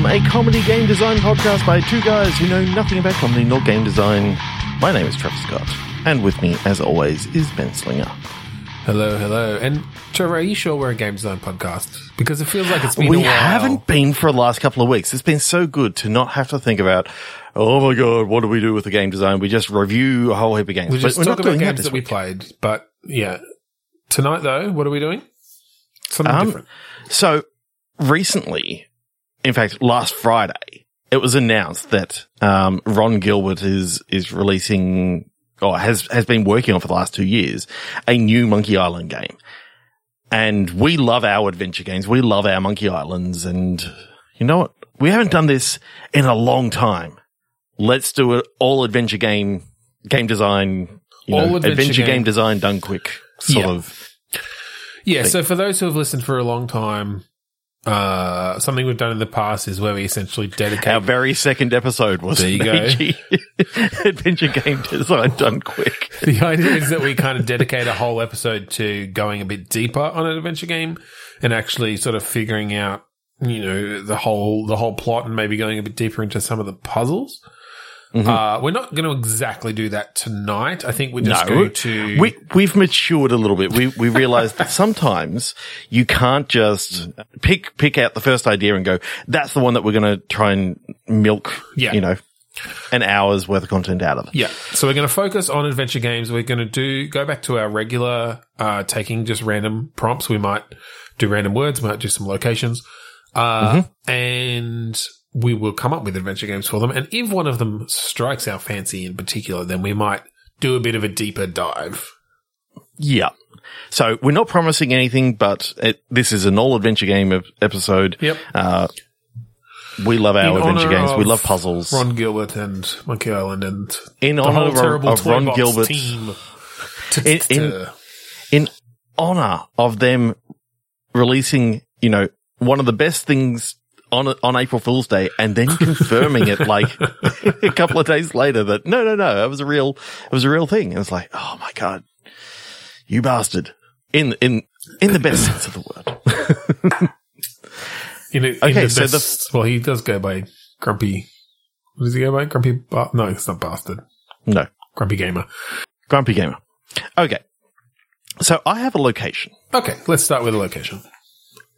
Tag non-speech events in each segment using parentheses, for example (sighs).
Film, a comedy game design podcast by two guys who know nothing about comedy nor game design. My name is Trevor Scott, and with me, as always, is Ben Slinger. Hello, hello. And Trevor, are you sure we're a game design podcast? Because it feels like it's been we a while. haven't been for the last couple of weeks. It's been so good to not have to think about, oh my god, what do we do with the game design? We just review a whole heap of games. We just But we're talk not about doing that games this that we played. But yeah. Tonight though, what are we doing? Something Um, different. So recently, in fact, last Friday, it was announced that um, Ron Gilbert is is releasing or has has been working on for the last two years a new Monkey Island game. And we love our adventure games. We love our Monkey Islands. And you know what? We haven't done this in a long time. Let's do it all adventure game, game design, you All know, adventure adventure, game. game. design done quick sort Yeah. of. Yeah, so for those who have listened for a long time, uh, something we've done in the past is where we essentially dedicate Our very second episode was There you go. (laughs) Adventure game design done quick. The idea is that we kind of dedicate a whole episode to going a bit deeper on an adventure game and actually sort of figuring out, you know, the whole the whole plot and maybe going a bit deeper into some of the puzzles. Mm-hmm. Uh, we're not going to exactly do that tonight. I think we're just No, going to. we we've matured a little bit. We we realized that sometimes you can't just pick pick out the first idea and go, "That's the one that we're going to try and milk." Yeah. you know, an hour's worth of content out of. yeah, so we're going to focus on adventure games. We're going to do go back to our regular uh, taking just random prompts. We might do random words. We might do some locations, uh, and we will come up with adventure games for them. And if one of them strikes our fancy in particular, then we might do a bit of a deeper dive. Yeah. So we're not promising anything, but it, this is an all adventure game ep- episode. Yep. Uh, we love our In adventure games. We love puzzles. Ron Gilbert and Monkey Island and in the honor of, of Ron Gilbert, team. In- in- in honor of them releasing, you know, one of the best things on on April Fool's Day, and then confirming it like (laughs) a couple of days later that no, no, no, it was a real, it was a real thing. And it's like, oh my god, you bastard! In in in the best sense of the word. (laughs) In in Okay, the so the- well, he does go by Grumpy. What does he go by? Grumpy? Ba- no, it's not bastard. no, Grumpy gamer. grumpy gamer. Okay, so I have a location: Okay, let's start with a location.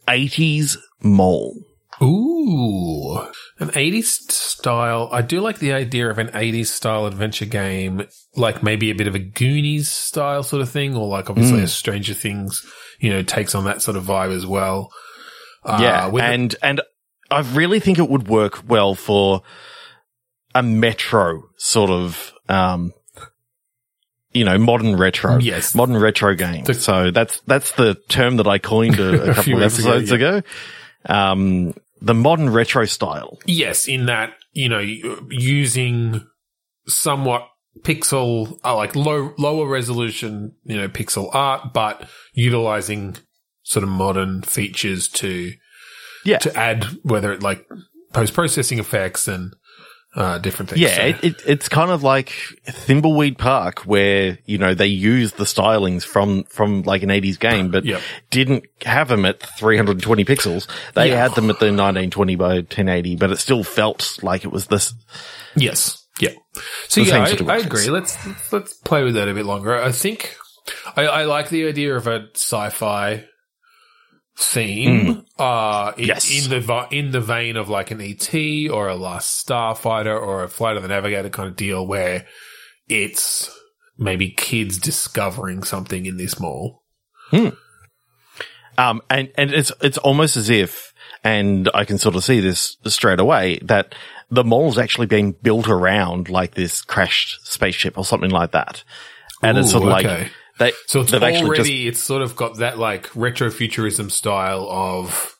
eighties mall. Ooh, an '80s style. I do like the idea of an '80s style adventure game, like maybe a bit of a Goonies style sort of thing, or like obviously Mm. a Stranger Things. You know, takes on that sort of vibe as well. Uh, Yeah, and and I really think it would work well for a metro sort of, um, you know, modern retro. Yes. modern retro game. The- so that's that's the term that I coined a, a (laughs) couple of weeks ago, episodes yeah. ago. Um, the modern retro style. Yes, in that, you know, using somewhat pixel, uh, like low, lower resolution, you know, pixel art, but utilizing sort of modern features to, Yeah. to add whether it like post processing effects and, uh, different things. Yeah, it, it, it's kind of like Thimbleweed Park, where you know they used the stylings from from like an '80s game, but Yep. didn't have them at 320 pixels. They Yeah. had them at the 1920 by 1080, but it still felt like it was this. Yes. Yeah. So yeah, I, sort of I graphics. agree. Let's, let's let's play with that a bit longer. I think I, I like the idea of a sci-fi theme. Uh, in. Yes. in the in the vein of like an ET or a Last Starfighter or a Flight of the Navigator kind of deal, where it's maybe kids discovering something in this mall. Um, and and it's it's almost as if, and I can sort of see this straight away that the mall's actually being built around like this crashed spaceship or something like that, and it's sort of okay. like they So it's already just it's sort of got that like retrofuturism style of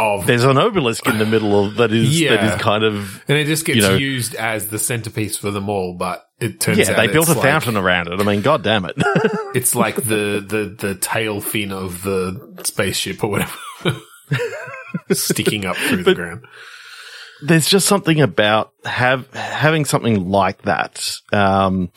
of there's an obelisk in the middle of that is Yeah. is kind of And it just gets you know- used as the centerpiece for them all, but it turns yeah out they built a like, fountain around it. I mean, god damn it. (laughs) It's like the, the, the tail fin of the spaceship or whatever. (laughs) Sticking up through the ground. there's just something about have having something like that um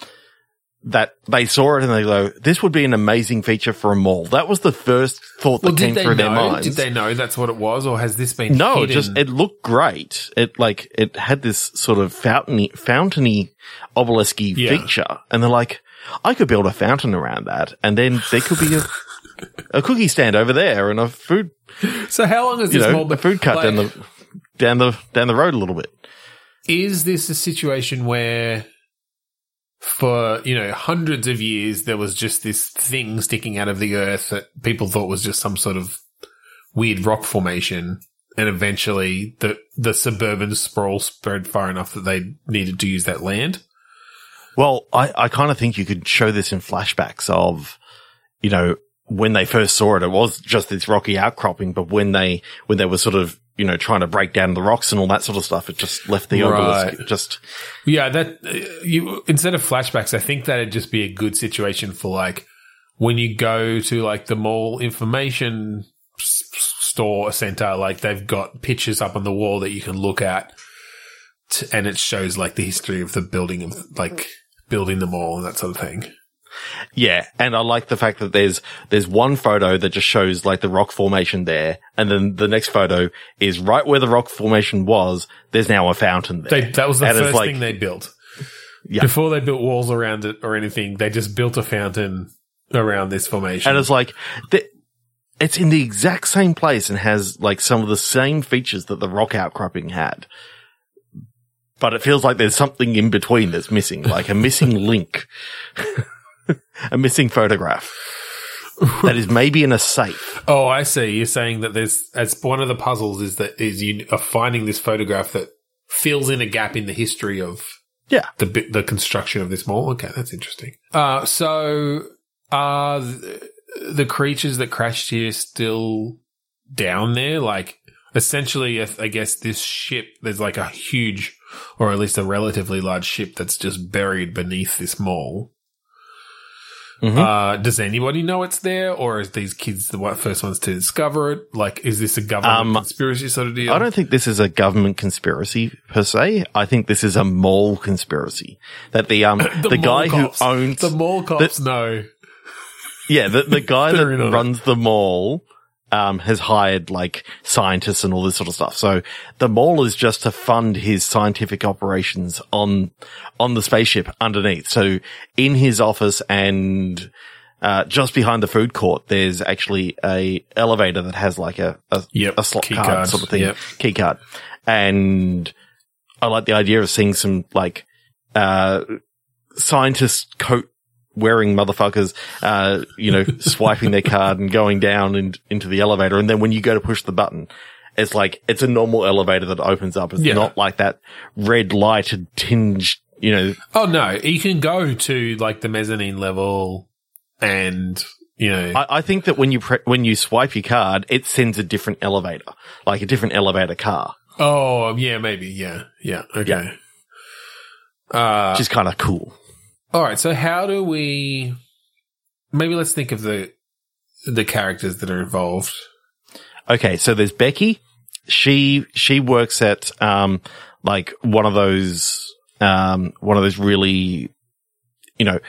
that they saw it and they go, this would be an amazing feature for a mall. That was the first thought that Well, came did they through their know? minds. Did they know that's what it was, or has this been No, it just it looked great. It like it had this sort of fountainy, fountainy, obelisky Yeah. feature, and they're like, I could build a fountain around that, and then there could be a a cookie stand over there and a food, so how long has you this know, mall a food cart like, down the down the down the road a little bit. Is this a situation where, for you know, hundreds of years there was just this thing sticking out of the earth that people thought was just some sort of weird rock formation, and eventually the the suburban sprawl spread far enough that they needed to use that land? Well, I, I kind of think you could show this in flashbacks of, you know, when they first saw it, it was just this rocky outcropping, but when they, when they were sort of, you know, trying to break down the rocks and all that sort of stuff, it just left the obelisk. Right. Just, Yeah, that uh, you instead of flashbacks, I think that'd just be a good situation for like when you go to like the mall information s- store center, like they've got pictures up on the wall that you can look at, t- and it shows like the history of the building of like building the mall and that sort of thing. Yeah. And I like the fact that there's, there's one photo that just shows like the rock formation there. And then the next photo is right where the rock formation was. There's now a fountain there. They, that was the And first like- thing they built. Yeah. Before they built walls around it or anything, they just built a fountain around this formation. And it's like, the, it's in the exact same place and has like some of the same features that the rock outcropping had. But it feels like there's something in between that's missing, like a missing (laughs) link, (laughs) a missing photograph that is maybe in a safe. Oh, I see. You're saying that there's as one of the puzzles is that is you are finding this photograph that fills in a gap in the history of Yeah. the the construction of this mall. Okay, that's interesting. Uh, so are the, the creatures that crashed here still down there? Like essentially, I guess this ship there's like a huge, or at least a relatively large ship that's just buried beneath this mall. Mhm. Uh, does anybody know it's there, or is these kids the first ones to discover it? Like, is this a government Um, conspiracy sort of deal? I don't think this is a government conspiracy per se. I think this is a mall conspiracy that the, um, (coughs) the, mall guy cops. who owns the mall cops know. Yeah, the, the guy (laughs) that on it. runs the mall um, has hired like scientists and all this sort of stuff. So the mall is just to fund his scientific operations on on the spaceship underneath. So in his office and uh, just behind the food court, there's actually a elevator that has like a a, Yep, a slot card card, sort of thing, yep. key card, and I like the idea of seeing some like uh scientist coat wearing motherfuckers, uh, you know, (laughs) swiping their card and going down and into the elevator. And then when you go to push the button, it's like, it's a normal elevator that opens up. It's Yeah. not like that red light tinged, you know, Oh no, you can go to like the mezzanine level, and you know, I, I think that when you pre- when you swipe your card, it sends a different elevator, like a different elevator car, oh yeah, maybe, yeah, yeah, okay. Uh, which is kind of cool. All right. So how do we? Maybe let's think of the the characters that are involved. Okay, so there's Becky. She she works at um like one of those um one of those really you know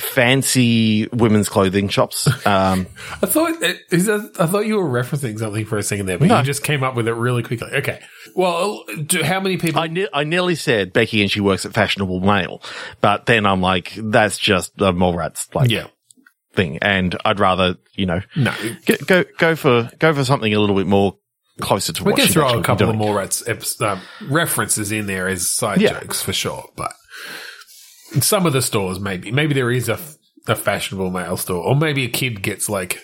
fancy women's clothing shops. Um (laughs) I thought it, is that, I thought you were referencing something for a second there, but No. you just came up with it really quickly. Okay. Well, do, how many people? I ne- I nearly said Becky and she works at Fashionable Male, but then I'm like that's just a Mallrats like yeah. thing, and I'd rather you know No. go go, go for go for something a little bit more closer to We what can she's throw a couple of more Rats eps- um, references in there as side Yeah. jokes for sure, but in some of the stores, maybe maybe there is a fashionable male store, or maybe a kid gets like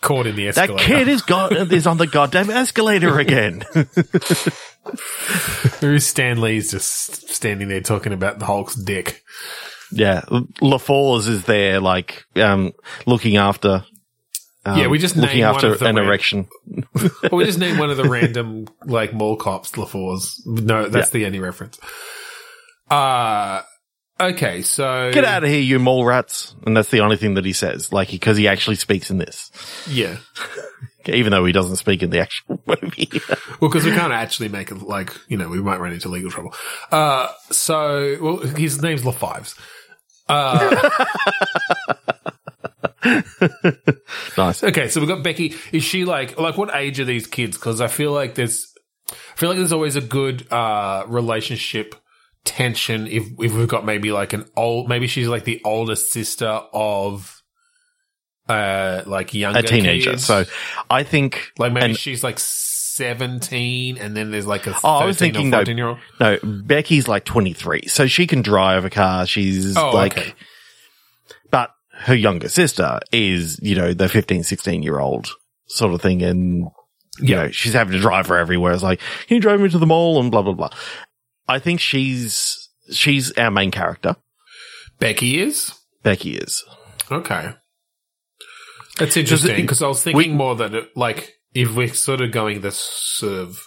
caught in the escalator. That kid is got (laughs) is on the goddamn escalator again. (laughs) Who's Stan Lee's just standing there talking about the Hulk's dick. Yeah, LaFours is there, like um, looking after. Um, Yeah, we just looking named one after of the an ran- erection. (laughs) We just name one of the random like mall cops LaFours. No, that's the only reference. Uh okay, so Get out of here, you mole rats! And that's the only thing that he says, like because he actually speaks in this, Yeah. (laughs) even though he doesn't speak in the actual (laughs) movie. Well, because we can't actually make it like, you know, we might run into legal trouble. Uh, so, well, his name's LaFives. Uh, (laughs) Nice. okay, so we've got Becky. Is she like like what age are these kids? Because I feel like there's, I feel like there's always a good uh relationship tension if if we've got maybe like an old maybe she's like the older sister of uh like younger A teenager. kids. So I think like maybe and- she's like 17 and then there's like a 13 Oh, I was thinking, though, 14 year old. No, Becky's like 23, so she can drive a car. She's Oh, like, okay. but her younger sister is, you know, the 15, 16 year old sort of thing. And, you Yeah. know, she's having to drive her everywhere. It's like, can you drive me to the mall and blah, blah, blah. I think she's, she's our main character. Becky is? Becky is. Okay. That's interesting because I was thinking we- more that it, like if we're sort of going this sort of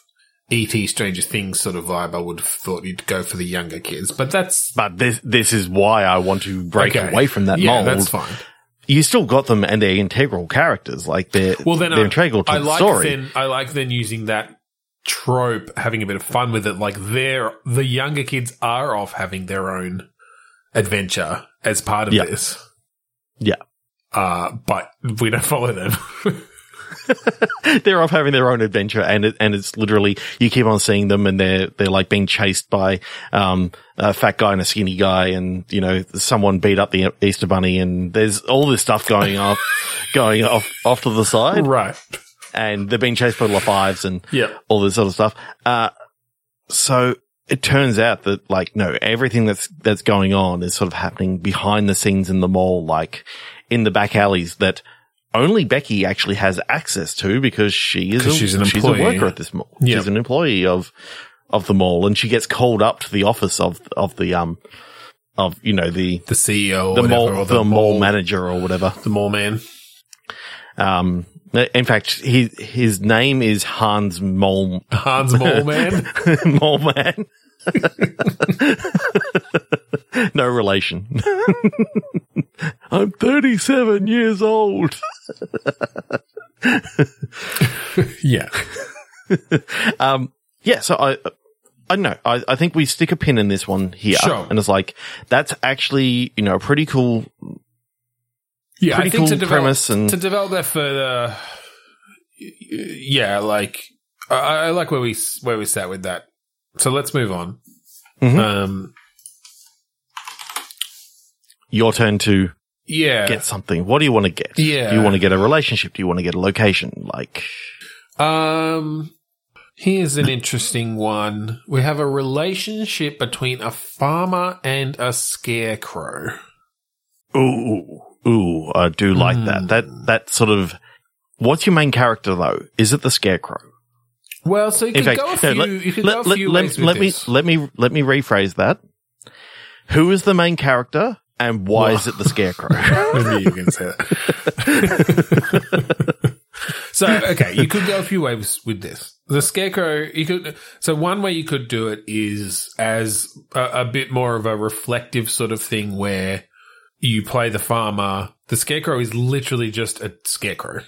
ET Stranger Things sort of vibe, I would have thought you'd go for the younger kids, but that's But this, this is why I want to break okay. away from that yeah, mold. That's fine. You still got them and they're integral characters. Like they're, Well, then they're I, integral to I the like story. then I like then using that trope, having a bit of fun with it. Like they're the younger kids are off having their own adventure as part of Yeah. this. Yeah. Uh, but we don't follow them. (laughs) they're off having their own adventure and it, and it's literally you keep on seeing them and they're they're like being chased by um a fat guy and a skinny guy and you know someone beat up the Easter bunny and there's all this stuff going off (laughs) going off off to the side right. And they're being chased by La Fives and Yeah. all this sort of stuff uh so it turns out that like no everything that's that's going on is sort of happening behind the scenes in the mall like in the back alleys that only Becky actually has access to because she is a, she's an she's a employee. worker at this mall. Yeah. She's an employee of of the mall, and she gets called up to the office of of the um of you know the The CEO, or the whatever, mall or the, mall manager or whatever. the mall man. Um, in fact, he his name is Hans Mole Hans Mall Man. (laughs) Mole Man. no relation. (laughs) I'm 37 years old. (laughs) yeah. Um, yeah, so I, I don't know. I, I think we stick a pin in this one here. Sure. And it's like, that's actually, you know, a pretty cool, Yeah, Pretty I think to develop, premise and- to develop that further. Yeah, like I, I like where we where we sat with that. So let's move on. Mhm. Um, your turn to yeah, get something. What do you want to get? Yeah. Do you want to get a relationship? Do you want to get a location? Like, Um, here's an interesting one. We have a relationship between a farmer and a scarecrow. ooh, ooh, I do like Hmm. that. That, that sort of, what's your main character though? Is it the scarecrow? Well, so you fact, go a no, few. let- you could let, go a few let- ways with let me, this. let me, let me rephrase that. Who is the main character and why is it the scarecrow? (laughs) Knew you to say that. (laughs) so, okay, you could go a few ways with this. The scarecrow, you could. So, one way you could do it is as a, a bit more of a reflective sort of thing where you play the farmer. The scarecrow is literally just a scarecrow,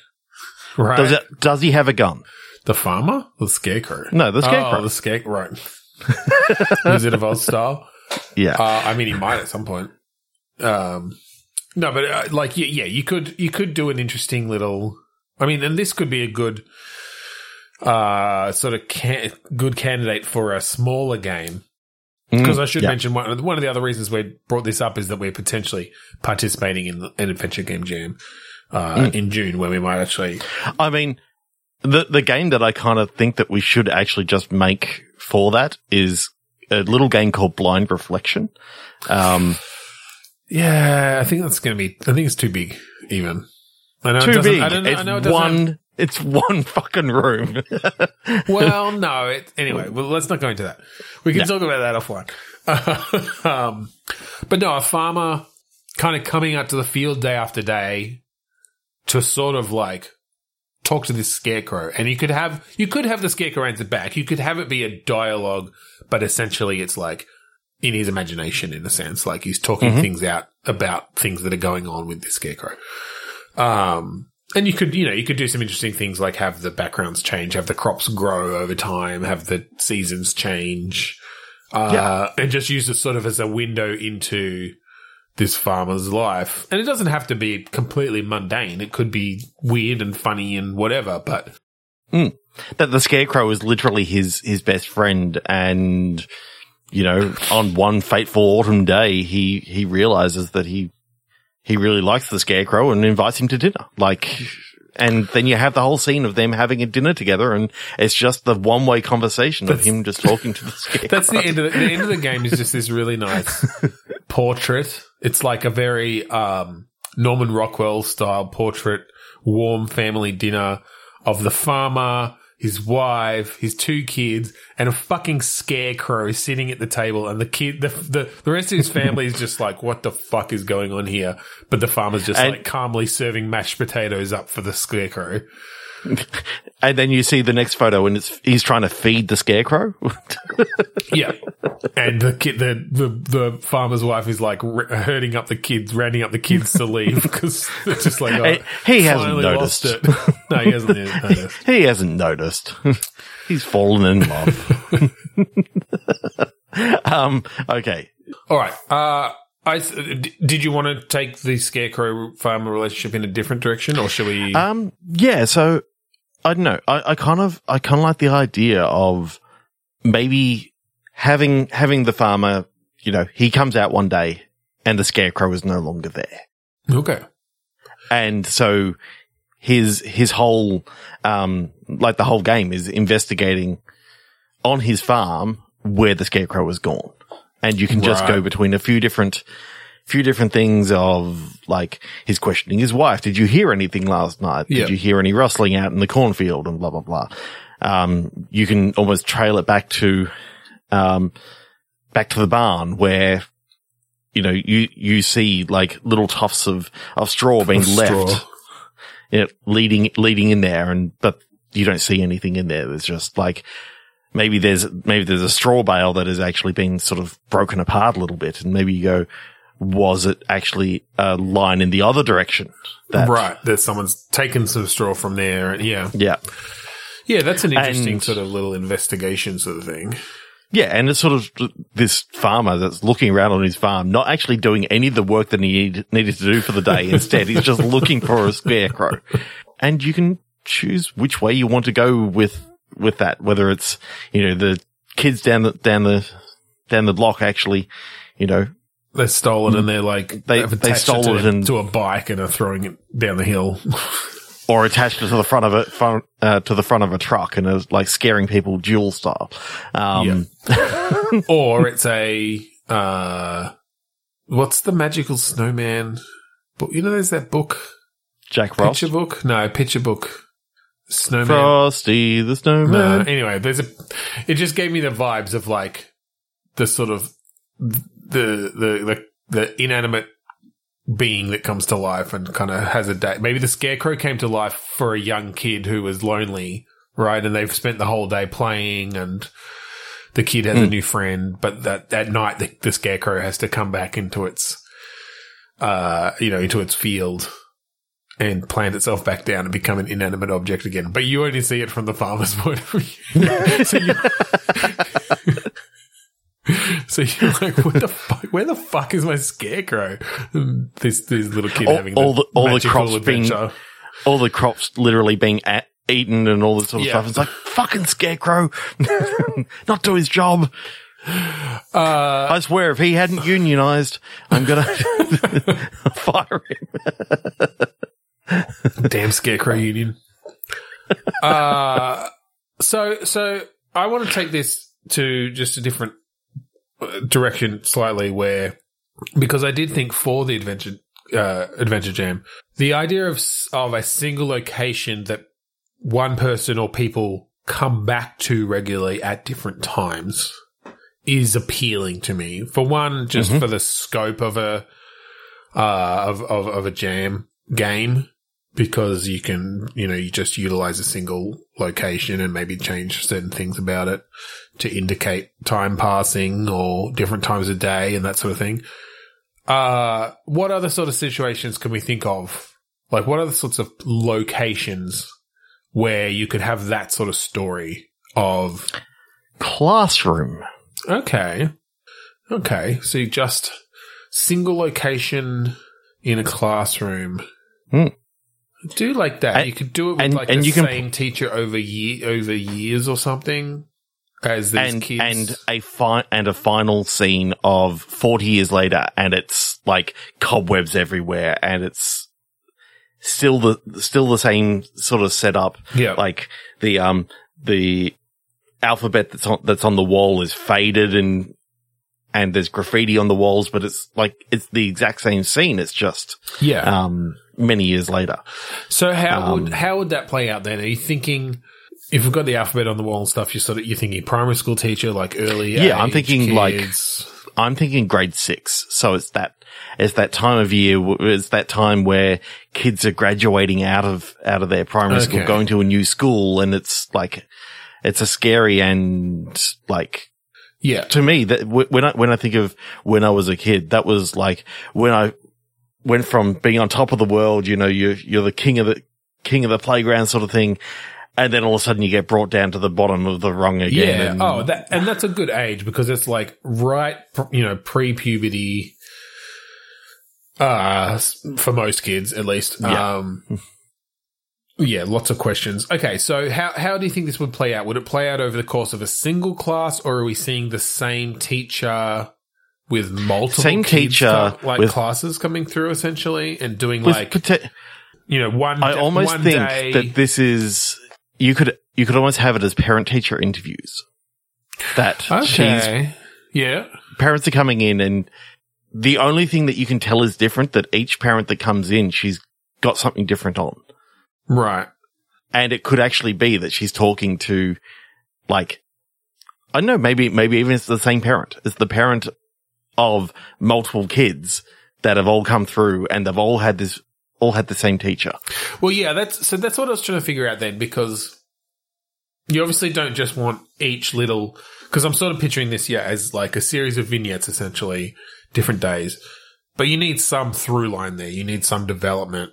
right? does it, does he have a gun? the farmer, the scarecrow. No, the scarecrow. Oh, the scarecrow. Right. (laughs) Wizard of Oz style. yeah. Uh, I mean, he might at some point. Um, no, but uh, like, yeah, yeah, you could you could do an interesting little. I mean, and this could be a good, uh, sort of can- good candidate for a smaller game. Because I should Mm, yeah. mention one one of the other reasons we brought this up is that we're potentially participating in an adventure game jam uh, Mm. in June, where we might actually. I mean, the the game that I kind of think that we should actually just make for that is a little game called Blind Reflection. Um, Yeah, I think that's going to be. I think it's too big, even. I know it too doesn't- big. I, don't know, it's I know it one. It's one fucking room. (laughs) well, no. It, anyway, well, let's not go into that. We can talk about that offline. (laughs) um, but no, a farmer kind of coming out to the field day after day to sort of like talk to this scarecrow, and you could have you could have the scarecrow answer back. You could have it be a dialogue, but essentially it's like in his imagination, in a sense, like he's talking Mhm. things out about things that are going on with this scarecrow. Um, and you could, you know, you could do some interesting things like have the backgrounds change, have the crops grow over time, have the seasons change, uh, and just use it sort of as a window into this farmer's life. And it doesn't have to be completely mundane. It could be weird and funny and whatever, but that the scarecrow is literally his his best friend and you know on one fateful autumn day he he realizes that he he really likes the scarecrow and invites him to dinner like and then you have the whole scene of them having a dinner together and it's just the one way conversation of him just talking to the (laughs) scarecrow That's the end of the, the end of the game is just this really nice (laughs) portrait. It's like a very um, Norman Rockwell style portrait, warm family dinner of the farmer, his wife, his two kids, and a fucking scarecrow sitting at the table. And the kid, the the, the rest of his family is just like, "What the fuck is going on here?" But the farmer's just And- like calmly serving mashed potatoes up for the scarecrow. (laughs) and then you see the next photo and it's he's trying to feed the scarecrow (laughs) Yeah, and the kid, the the the farmer's wife is like r- herding up the kids, rounding up the kids to leave because they're just like, oh, he hasn't noticed. it. no, he hasn't noticed. (laughs) he hasn't noticed he's fallen in love um okay All right. Uh, I did you want to take the scarecrow farmer relationship in a different direction, or shall we? Um, yeah, so I don't know. I, I kind of, I kind of like the idea of maybe having, having the farmer, you know, he comes out one day and the scarecrow is no longer there. okay. And so his, his whole, um, like the whole game is investigating on his farm where the scarecrow was gone. And you can just Right. go between a few different, few different things of like his questioning his wife. Did you hear anything last night? Did you hear any rustling out in the cornfield and blah, blah, blah. Um, you can almost trail it back to, um, back to the barn where, you know, you, you see like little tufts of, of straw being Straw. left, you know, leading, leading in there and, but you don't see anything in there. There's just like, maybe there's, maybe there's a straw bale that has actually been sort of broken apart a little bit. And maybe you go, was it actually a line in the other direction? That, right. That someone's taken some straw from there. and Yeah. Yeah. Yeah. That's an interesting And- sort of little investigation sort of thing. Yeah, and it's sort of this farmer that's looking around on his farm, not actually doing any of the work that he need, needed to do for the day. Instead, he's just (laughs) looking for a scarecrow. And you can choose which way you want to go with, with that, whether it's, you know, the kids down the, down the, down the block actually, you know, They stole it and they're like They- they attached stole to, it and- to a bike and are throwing it down the hill. (laughs) or attached it to the front of it, front, uh, to the front of a truck and is like scaring people duel style. Um, (laughs) or it's a uh what's the magical snowman But you know there's that book? Jack Frost, picture book? No picture book. Snowman. Frosty the no Snowman. anyway there's a it just gave me the vibes of like the sort of the the the, the inanimate being that comes to life and kind of has a day maybe the scarecrow came to life for a young kid who was lonely right and they've spent the whole day playing and the kid has a new friend, but that at night the, the scarecrow has to come back into its, uh, you know, into its field and plant itself back down and become an inanimate object again. But you only see it from the farmer's (laughs) point of view. (laughs) so, you, (laughs) so you're like, what the fuck? Where the fuck is my scarecrow? This this little kid All- having all the- all the crops being- all the crops literally being at, eaten and all this sort of Yeah. stuff. It's like fucking scarecrow, (laughs) not do his job. Uh, I swear, if he hadn't unionized, I'm gonna (laughs) fire him. Damn Scarecrow Union. uh, so, so I want to take this to just a different direction slightly where, because I did think for the adventure, uh, adventure jam, the idea of, of a single location that one person or people come back to regularly at different times is appealing to me. For one, just for the scope of a, uh, of, of, of a jam game because you can, you know, you just utilize a single location and maybe change certain things about it to indicate time passing or different times of day and that sort of thing. Uh, what other sort of situations can we think of? Like, what other sorts of locations where you could have that sort of story of, Classroom. okay, okay, so you just, single location in a classroom. Hmm. I do like that. And- you could do it with and- like and the you can- same teacher over year over years or something. As these and kids, and a fi- and a final scene of 40 years later and it's like cobwebs everywhere and it's still the still the same sort of setup yeah, like the um the alphabet that's on that's on the wall is faded and and there's graffiti on the walls but it's like it's the exact same scene it's just yeah. um many years later So how Um, would how would that play out then? Are you thinking if we've got the alphabet on the wall and stuff, you're sort of you're thinking primary school teacher, like early Yeah, I'm thinking, like. I'm thinking grade six. So it's that, it's that time of year, it's that time where kids are graduating out of, out of their primary school, going to a new school. And it's like, it's a scary and like, yeah, to me that when I, when I think of when I was a kid, that was like when I went from being on top of the world, you know, you're, you're the king of the, king of the playground sort of thing. And then all of a sudden you get brought down to the bottom of the rung again. yeah. and- oh, that and that's a good age because it's like right, you know, pre puberty. Uh, for most kids, at least. Yeah. Um, yeah, lots of questions. Okay, so how how do you think this would play out? Would it play out over the course of a single class, or are we seeing the same teacher with multiple Same teacher co- like with- classes coming through essentially, and doing like you know one. I almost one think day, that this is you could you could almost have it as parent teacher interviews. That she's okay, yeah, parents are coming in and the only thing that you can tell is different that each parent that comes in she's got something different on. right, And it could actually be that she's talking to like I don't know, maybe maybe even it's the same parent. It's the parent of multiple kids that have all come through and they've all had this all had the same teacher. Well, yeah, that's so that's what I was trying to figure out then because you obviously don't just want each little because I'm sort of picturing this yeah as like a series of vignettes essentially, different days, but you need some through line there. You need some development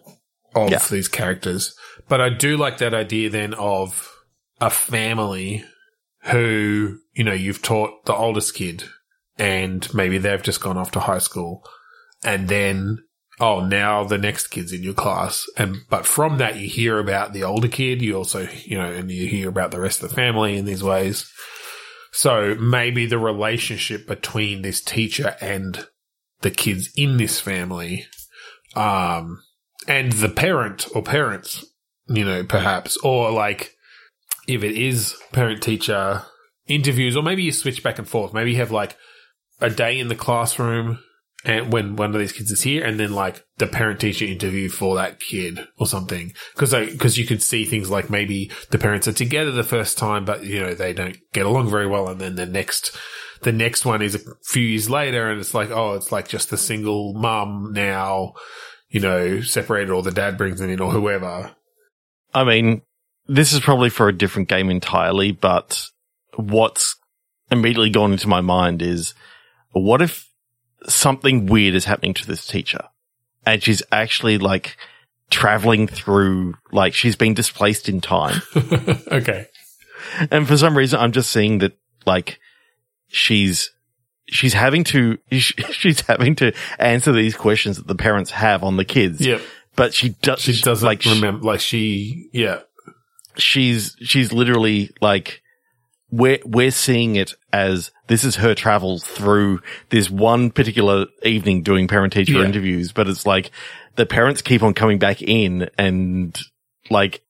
of Yeah. these characters. But I do like that idea then of a family who you know you've taught the oldest kid and maybe they've just gone off to high school. And then oh now the next kid's in your class. And but from that you hear about the older kid. You also you know and you hear about the rest of the family in these ways. So maybe the relationship between this teacher and the kids in this family um and the parent or parents you know perhaps or like if it is parent teacher interviews or maybe you switch back and forth. Maybe you have like a day in the classroom and when one of these kids is here and then like the parent teacher interview for that kid or something. Because because you could see things like maybe the parents are together the first time but you know they don't get along very well and then the next the next one is a few years later and it's like oh it's like just the single mum now you know separated or the dad brings them in or whoever. I mean, this is probably for a different game entirely, but what's immediately gone into my mind is what if something weird is happening to this teacher and she's actually like traveling through, like she's been displaced in time. (laughs) okay and for some reason, I'm just seeing that like she's, she's having to, (laughs) she's having to answer these questions that the parents have on the kids. yep But she does, she doesn't like, she- like she yeah she's she's literally like we're we're seeing it as this is her travel through this one particular evening doing parent teacher Yeah. interviews, but it's like the parents keep on coming back in and like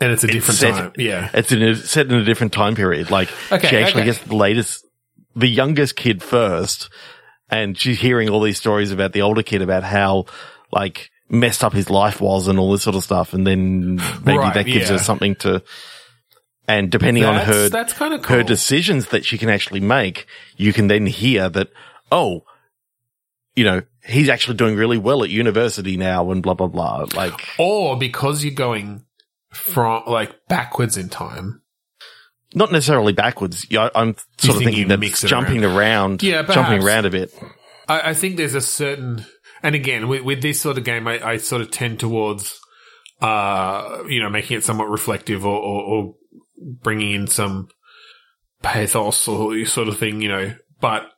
and it's a It's different set- time yeah it's in a, set in a different time period. Like Okay, she actually okay. gets the latest, the youngest kid first, and she's hearing all these stories about the older kid about how like messed up his life was and all this sort of stuff, and then maybe Right, that gives yeah. her something to. And depending on her that's kind of cool her decisions that she can actually make, you can then hear that, oh, you know, he's actually doing really well at university now and blah, blah, blah. Like, or because you're going from like backwards in time not necessarily backwards. I'm sort of think thinking that mix jumping around, Yeah, jumping around a bit. I, I think there's a certain, and again, with, with this sort of game, I, I sort of tend towards, uh, you know, making it somewhat reflective or, or, or bringing in some pathos or sort of thing, you know. But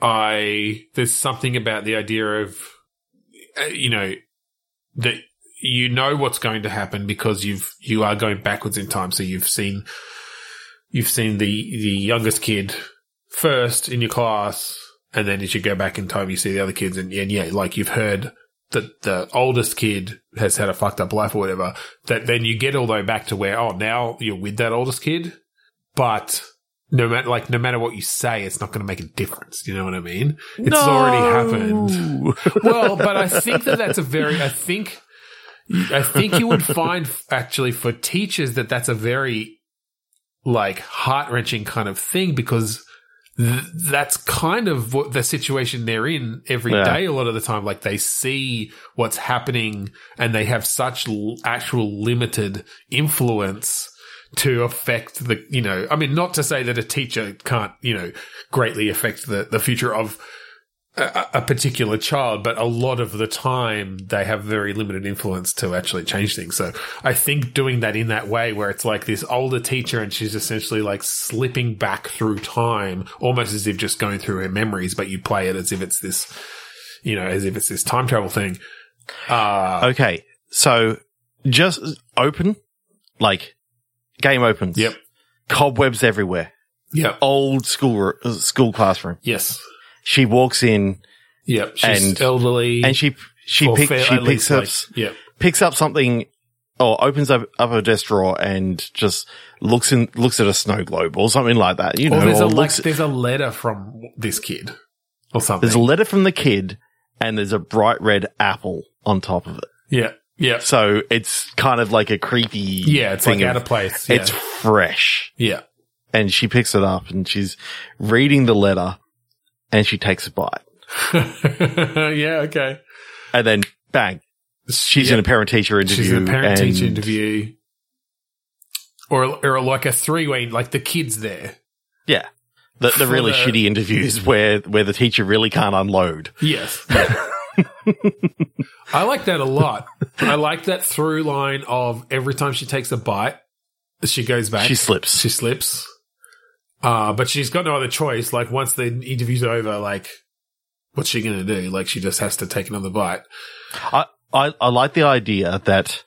I there's something about the idea of uh, you know that you know what's going to happen because you've you are going backwards in time. So you've seen you've seen the the youngest kid first in your class, and then as you go back in time, you see the other kids, and, and yeah, like you've heard that the oldest kid has had a fucked up life or whatever. That then you get all the way back to where oh now you're with that oldest kid, but no matter like no matter what you say, it's not going to make a difference. You know what I mean? It's No. already happened. (laughs) well, but I think that that's a very I think I think you would find actually for teachers that that's a very like heart wrenching kind of thing because th- that's kind of what the situation they're in every day. Yeah. A lot of the time, like they see what's happening and they have such l- actual limited influence to affect the, you know, I mean, not to say that a teacher can't, you know, greatly affect the, the future of a, a particular child, but a lot of the time they have very limited influence to actually change things. So I think doing that in that way where it's like this older teacher and she's essentially like slipping back through time, almost as if just going through her memories, but you play it as if it's this, you know, as if it's this time travel thing. Uh, Okay, so just open, like game opens. Yep. Cobwebs everywhere. Yeah. Old school uh, school classroom. Yes. She walks in Yep. She's And- elderly. and she she pick, fair- she picks up like- yep. picks up something or opens up, up her desk drawer and just looks in looks at a snow globe or something like that. You know, Or there's a, or like, looks, there's a letter from this kid or something. there's a letter from the kid and there's a bright red apple on top of it. yeah. Yeah. So it's kind of like a creepy Yeah. It's thing like out of- of place. Yeah. It's fresh. yeah. And she picks it up and she's reading the letter and she takes a bite. (laughs) yeah, okay. And then bang, she's in a parent teacher interview. She's in a parent teacher interview. Or, or like a three way, like the kids there. Yeah. The, the really the- shitty interviews where, where the teacher really can't unload. Yes. (laughs) I like that a lot. I like that through line of every time she takes a bite, she goes back. She slips. She slips. Uh, but she's got no other choice. Like once the interview's over, like what's she going to do? Like she just has to take another bite. I, I, I like the idea that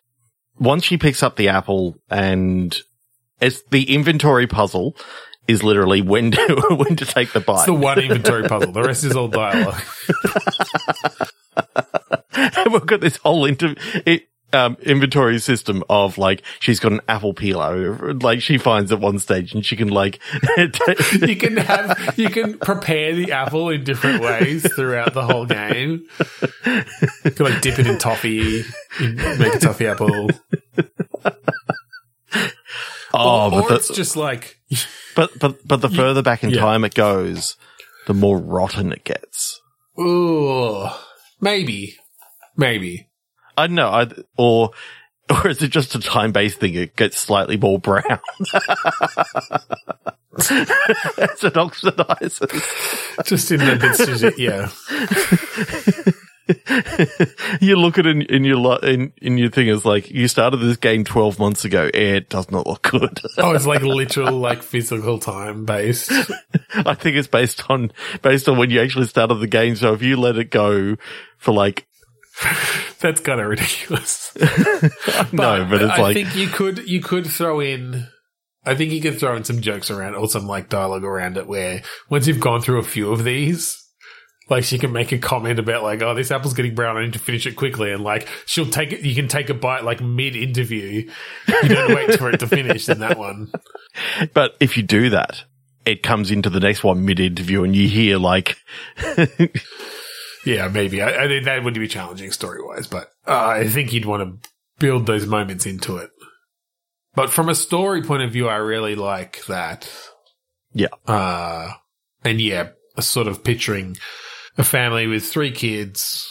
once she picks up the apple and it's the inventory puzzle is literally when to, (laughs) when to take the It's bite. the one inventory (laughs) puzzle. The rest is all dialogue. (laughs) and we've got this whole interview. it, um, inventory system of like, she's got an apple peeler, like she finds at one stage and she can like, (laughs) you can have you can prepare the apple in different ways throughout the whole game. You can like dip it in toffee, make a toffee apple. (laughs) oh, or but or the, it's just like (laughs) but, but, but the further back in Yeah. time it goes, the more rotten it gets. ooh, maybe, maybe. I don't know, I, or, or is it just a time-based thing? It gets slightly more brown (laughs) as it oxidizes. Just in the bits, yeah. you look at it in, in your lo- in, in your thing as like you started this game twelve months ago. It does not look good. (laughs) Oh, it's like literal, like physical time based. I think it's based on based on when you actually started the game. So if you let it go for like (laughs) That's kind of ridiculous. (laughs) no, but it's I like think you could you could throw in. I think you could throw in some jokes around, or some like dialogue around it, where once you've gone through a few of these, like she can make a comment about like, "Oh, this apple's getting brown. I need to finish it quickly," and like she'll take it. You can take a bite like mid interview. You don't wait for it to finish in that one. But if you do that, it comes into the next one mid interview, and you hear like (laughs) Yeah, maybe. I, I think that would be challenging story wise, but uh, I think you'd want to build those moments into it. But from a story point of view, I really like that. Yeah. Uh, and yeah, a sort of picturing a family with three kids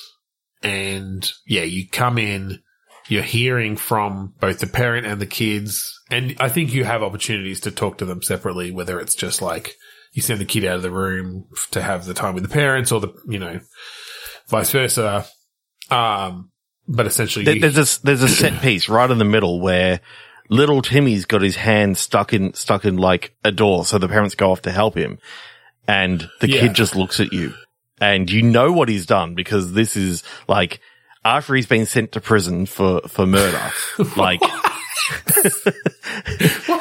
and yeah, you come in, you're hearing from both the parent and the kids. And I think you have opportunities to talk to them separately, whether it's just like you send the kid out of the room to have the time with the parents or the, you know, vice versa. Um, but essentially, there- there's a there's a set (clears throat) piece right in the middle where little Timmy's got his hand stuck in stuck in like a door, so the parents go off to help him, and the Yeah. kid just looks at you and you know what he's done because this is like after he's been sent to prison for, for murder, (laughs) like, (laughs)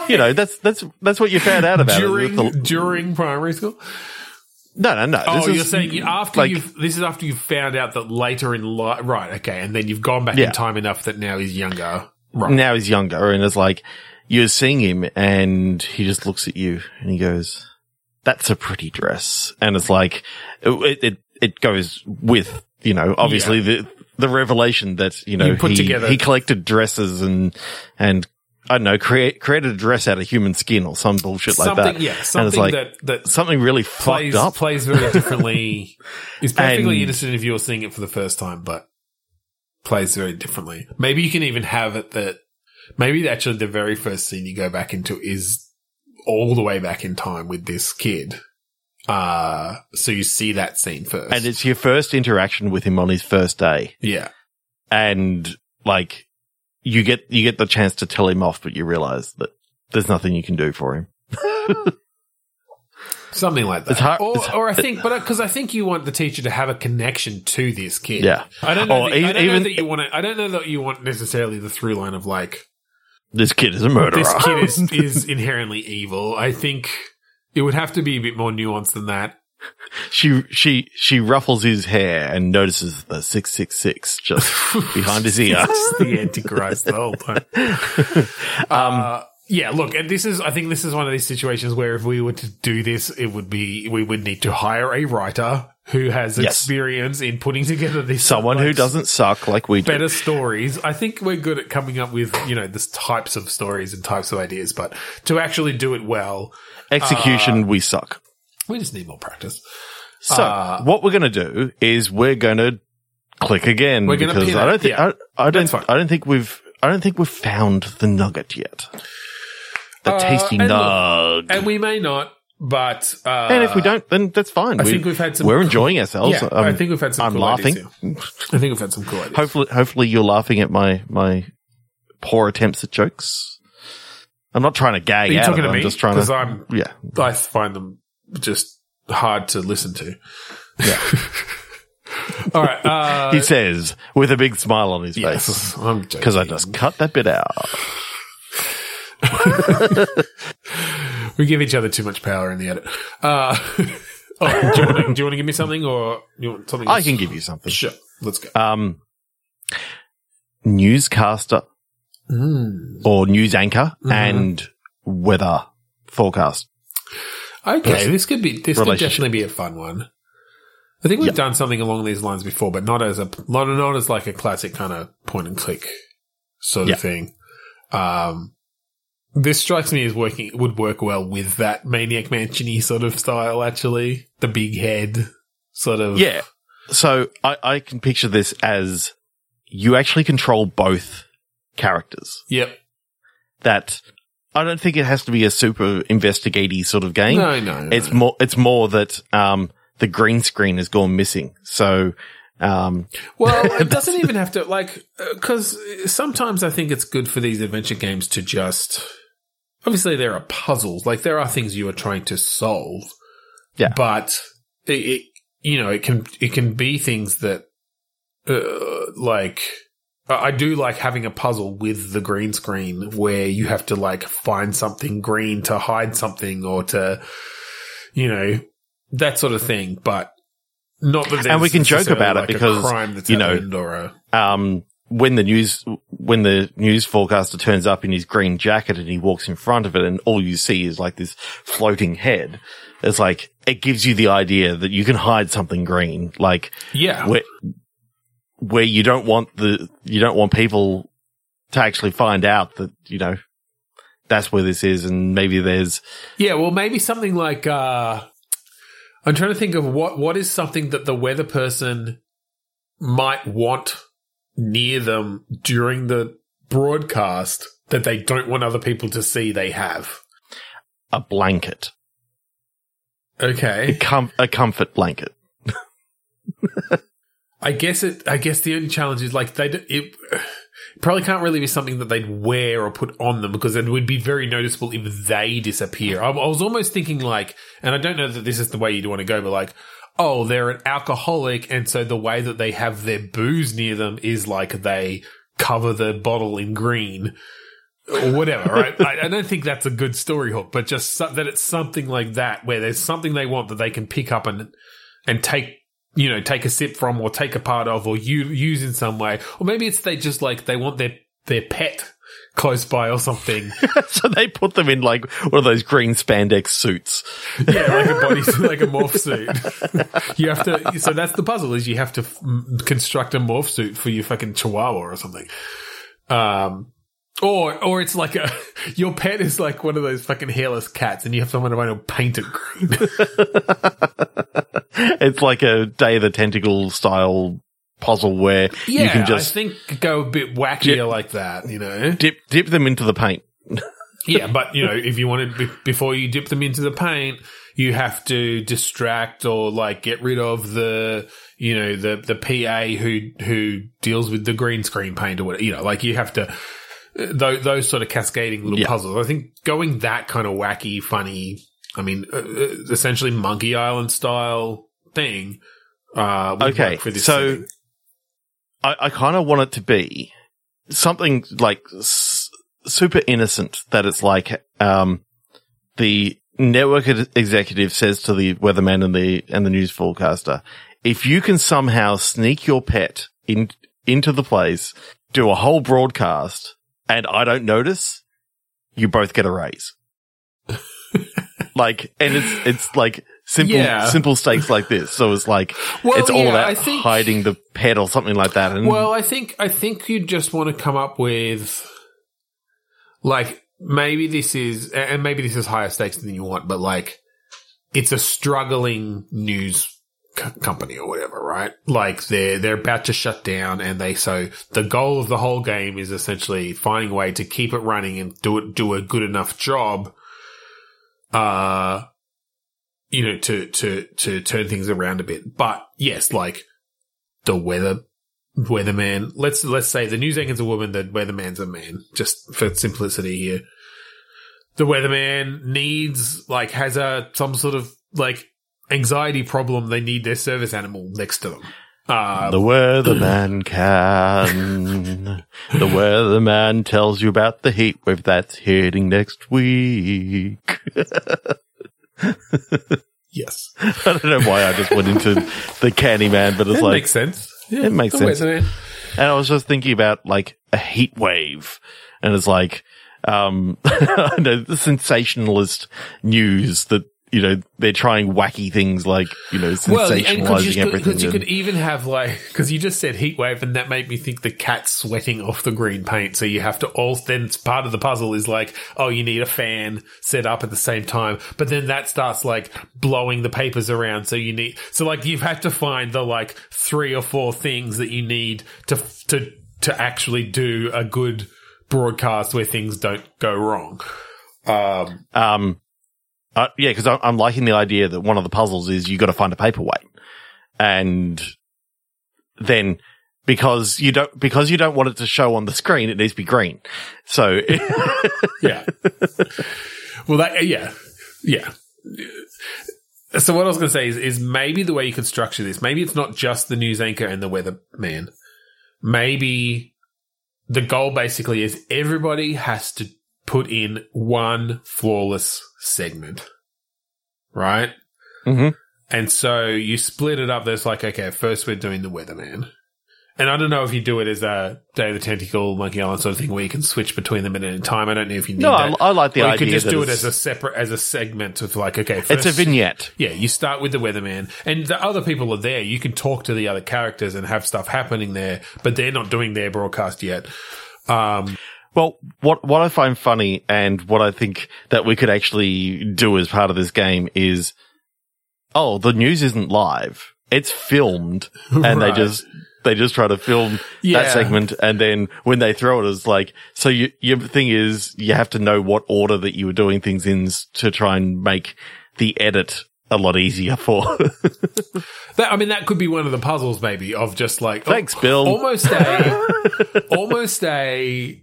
you know, that's, that's, that's what you found out about during it. During primary school. No, no, no. Oh, This you're is- saying you- after like- you've this is after you've found out that later in life, right? Okay, and then you've gone back Yeah. in time enough that now he's younger, right? now he's younger and it's like you're seeing him and he just looks at you and he goes, that's a pretty dress. And it's like, it, it, it goes with, you know, obviously the, the revelation that, you know, You put he, together- he collected dresses and, and I don't know, create, created a dress out of human skin or some bullshit like that. yeah, and it's something like that that something really plays fucked up. plays very differently. (laughs) is perfectly And- innocent if you're seeing it for the first time, but plays very differently. Maybe you can even have it that maybe actually the very first scene you go back into is all the way back in time with this kid. Uh, so you see that scene first. And it's your first interaction with him on his first day. yeah. and like you get you get the chance to tell him off, but you realize that there's nothing you can do for him. (laughs) Something like that. It's hard- or, it's- or I think, but because I think you want the teacher to have a connection to this kid. Yeah. I don't know. Or that, I even- don't know even- that you want to. I don't know that you want necessarily the through line of like This kid is a murderer. this kid is (laughs) is inherently evil. I think it would have to be a bit more nuanced than that. She she she ruffles his hair and notices the six six six just (laughs) behind his ear. It's the (laughs) Antichrist the whole time. (laughs) uh, yeah, look, and this is, I think this is one of these situations where if we were to do this, it would be, we would need to hire a writer who has Yes. experience in putting together this. Someone who doesn't suck like we do. better stories. I think we're good at coming up with, you know, this types of stories and types of ideas, but to actually do it well, Execution, we suck. We just need more practice. So uh, what we're going to do is we're going to click again We're gonna because I don't think yeah. I, I don't I don't think we've I don't think we've found the nugget yet. The Uh, tasty and nug. And we may not, but, uh, And if we don't, then that's fine. I We- think we've had some We're cool- enjoying ourselves. yeah, Um, I think we've had some I'm cool laughing. I think we've had some cool ideas. Hopefully, hopefully you're laughing at my my poor attempts at jokes. I'm not trying to gag Are you talking to me? I'm just trying to. I'm, yeah, I find them just hard to listen to. yeah. (laughs) All right. Uh, he says with a big smile on his face yes, (laughs) I'm because I just cut that bit out. (laughs) we give each other too much power in the edit. Uh, oh, do you want to do you want to give me something or you want something? I can give you something. Sure. Let's go. Um, newscaster Mm. or news anchor Mhm. and weather forecast. Okay, this could be this could definitely be a fun one. I think we've Yep. done something along these lines before, but not as a not, not as like a classic kind of point and click sort of thing. Um, this strikes me as working would work well with that Maniac Mansiony sort of style. Actually, the big head sort of Yeah. So I, I can picture this as you actually control both characters. Yep. That I don't think it has to be a super investigative sort of game. No, no, no. It's more, it's more that, um, the green screen has gone missing. So, um, (laughs) Well, it doesn't even have to like because sometimes I think it's good for these adventure games to just obviously there are puzzles, like there are things you are trying to solve. Yeah. but it, it you know it can it can be things that uh, like I do like having a puzzle with the green screen where you have to like find something green to hide something or to you know that sort of thing, but. Not that And we can joke about it like, a because, crime that's you know, a um, when the news, when the news forecaster turns up in his green jacket and he walks in front of it and all you see is like this floating head, it's like, it gives you the idea that you can hide something green, like yeah where you don't want the, you don't want people to actually find out that, you know, that's where this is and maybe there's, yeah well maybe something like uh i'm trying to think of what what is something that the weather person might want near them during the broadcast that they don't want other people to see they have. A blanket, a, okay com- a comfort blanket. (laughs) i guess it i guess the only challenge is like they it (sighs) probably can't really be something that they'd wear or put on them because it would be very noticeable if they disappear. I, I was almost thinking like, and I don't know that this is the way you'd want to go, but like, oh, they're an alcoholic, and so the way that they have their booze near them is like they cover the bottle in green or whatever, right? (laughs) I, I, don't think that's a good story hook, but just so, that it's something like that where there's something they want that they can pick up and and take you know take a sip from or take a part of or you, use in some way, or maybe it's they just like they want their their pet close by or something. (laughs) so they put them in like one of those green spandex suits. yeah, like a body, (laughs) like a morph suit. (laughs) you have to. So that's the puzzle: is you have to f- construct a morph suit for your fucking chihuahua or something. Um, or, or it's like a, (laughs) your pet is like one of those fucking hairless cats and you have someone to paint it green. (laughs) (laughs) it's like a Day of the Tentacle style puzzle where yeah, you can just I think go a bit wackier dip, like that, you know. Dip dip them into the paint. yeah, but you know, if you wanted before you dip them into the paint, you have to distract or like get rid of the you know the the PA who who deals with the green screen paint or whatever. You know, like you have to those, those sort of cascading little yeah. puzzles. I think going that kind of wacky, funny. I mean, uh, uh essentially Monkey Island style thing. Uh, okay, so I, I kind of want it to be something like s- super innocent that it's like, um, the network executive says to the weatherman and the, and the news forecaster, if you can somehow sneak your pet in, into the place, do a whole broadcast and I don't notice, you both get a raise. (laughs) like, and it's, it's like simple, yeah. simple stakes like this. So it's like, well, it's all yeah, about think, hiding the pet or something like that. And well, I think, I think you just want to come up with like, maybe this is, and maybe this is higher stakes than you want, but like, it's a struggling news company or whatever, right? Like they're they're about to shut down, and they so the goal of the whole game is essentially finding a way to keep it running and do it do a good enough job, uh, you know, to to to turn things around a bit. But yes, like the weather weatherman. Let's let's say the news anchor's a woman, the weatherman's a man, just for simplicity here. The weatherman needs like has a some sort of like anxiety problem, they need their service animal next to them. Uh, the weatherman (clears throat) can. the weatherman tells you about the heat wave that's hitting next week. yes. (laughs) I don't know why I just went into the candy man, but it's it like. makes sense. Yeah, it makes sense. And I was just thinking about like a heat wave and it's like, um, (laughs) I know the sensationalist news that you know, they're trying wacky things like, you know, sensationalizing well, you, everything. Because you could even have like, because you just said heat wave and that made me think the cat's sweating off the green paint. So you have to all, then part of the puzzle is like, oh, you need a fan set up at the same time. But then that starts like blowing the papers around. So you need, so like you've had to find the like three or four things that you need to, to, to actually do a good broadcast where things don't go wrong. Um, um, uh, yeah, because I'm liking the idea that one of the puzzles is you got to find a paperweight, and then because you don't because you don't want it to show on the screen, it needs to be green. So (laughs) yeah, well, that yeah, yeah. So what I was going to say is, is maybe the way you could structure this, maybe it's not just the news anchor and the weatherman. Maybe the goal basically is everybody has to put in one flawless segment, right? Mm-hmm. And so you split it up. There's like, okay, first we're doing the weatherman. And I don't know if you do it as a Day of the Tentacle, Monkey Island sort of thing where you can switch between them at any time. I don't know if you need no, that. I, I like the or idea. You could just do it as a separate, as a segment of like, okay, first, it's a vignette. Yeah, you start with the weatherman, and the other people are there. You can talk to the other characters and have stuff happening there, but they're not doing their broadcast yet. Um, well, what what I find funny and what I think that we could actually do as part of this game is, oh, the news isn't live; it's filmed, (laughs) and right. they just they just try to film yeah. that segment, and then when they throw it, it's like so. You, your thing is you have to know what order that you were doing things in to try and make the edit a lot easier for. (laughs) That, I mean, that could be one of the puzzles, maybe, of just like oh, Thanks, Bill. almost a (laughs) almost a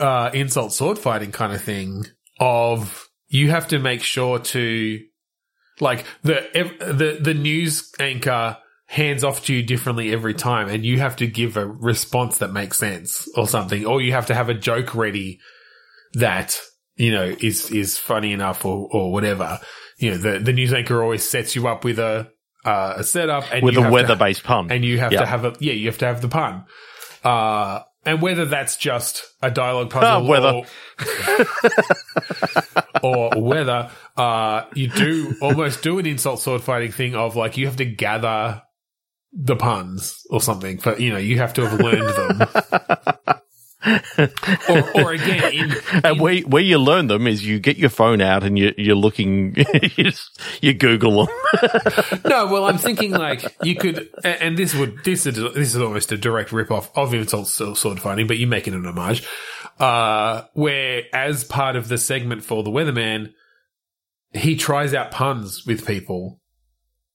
uh, insult sword fighting kind of thing. Of you have to make sure to like the ev- the the news anchor hands off to you differently every time, and you have to give a response that makes sense or something, or you have to have a joke ready that you know is is funny enough or or whatever. You know, the the news anchor always sets you up with a uh, a setup and with you a weather based pun. and you have Yeah. to have a yeah, you have to have the pun. Uh, and whether that's just a dialogue puzzle, weather. or, (laughs) or whether uh, you do almost do an insult sword fighting thing of like you have to gather the puns or something. but you know, you have to have learned them. (laughs) or, or again, in, (laughs) and where, where you learn them is you get your phone out and you, you're looking, (laughs) you, just- you Google them. No, (laughs) well, I'm thinking like you could, and this would this is this is almost a direct rip off of insult sword fighting, but you make it an homage. Uh, where as part of the segment for the Weatherman, he tries out puns with people,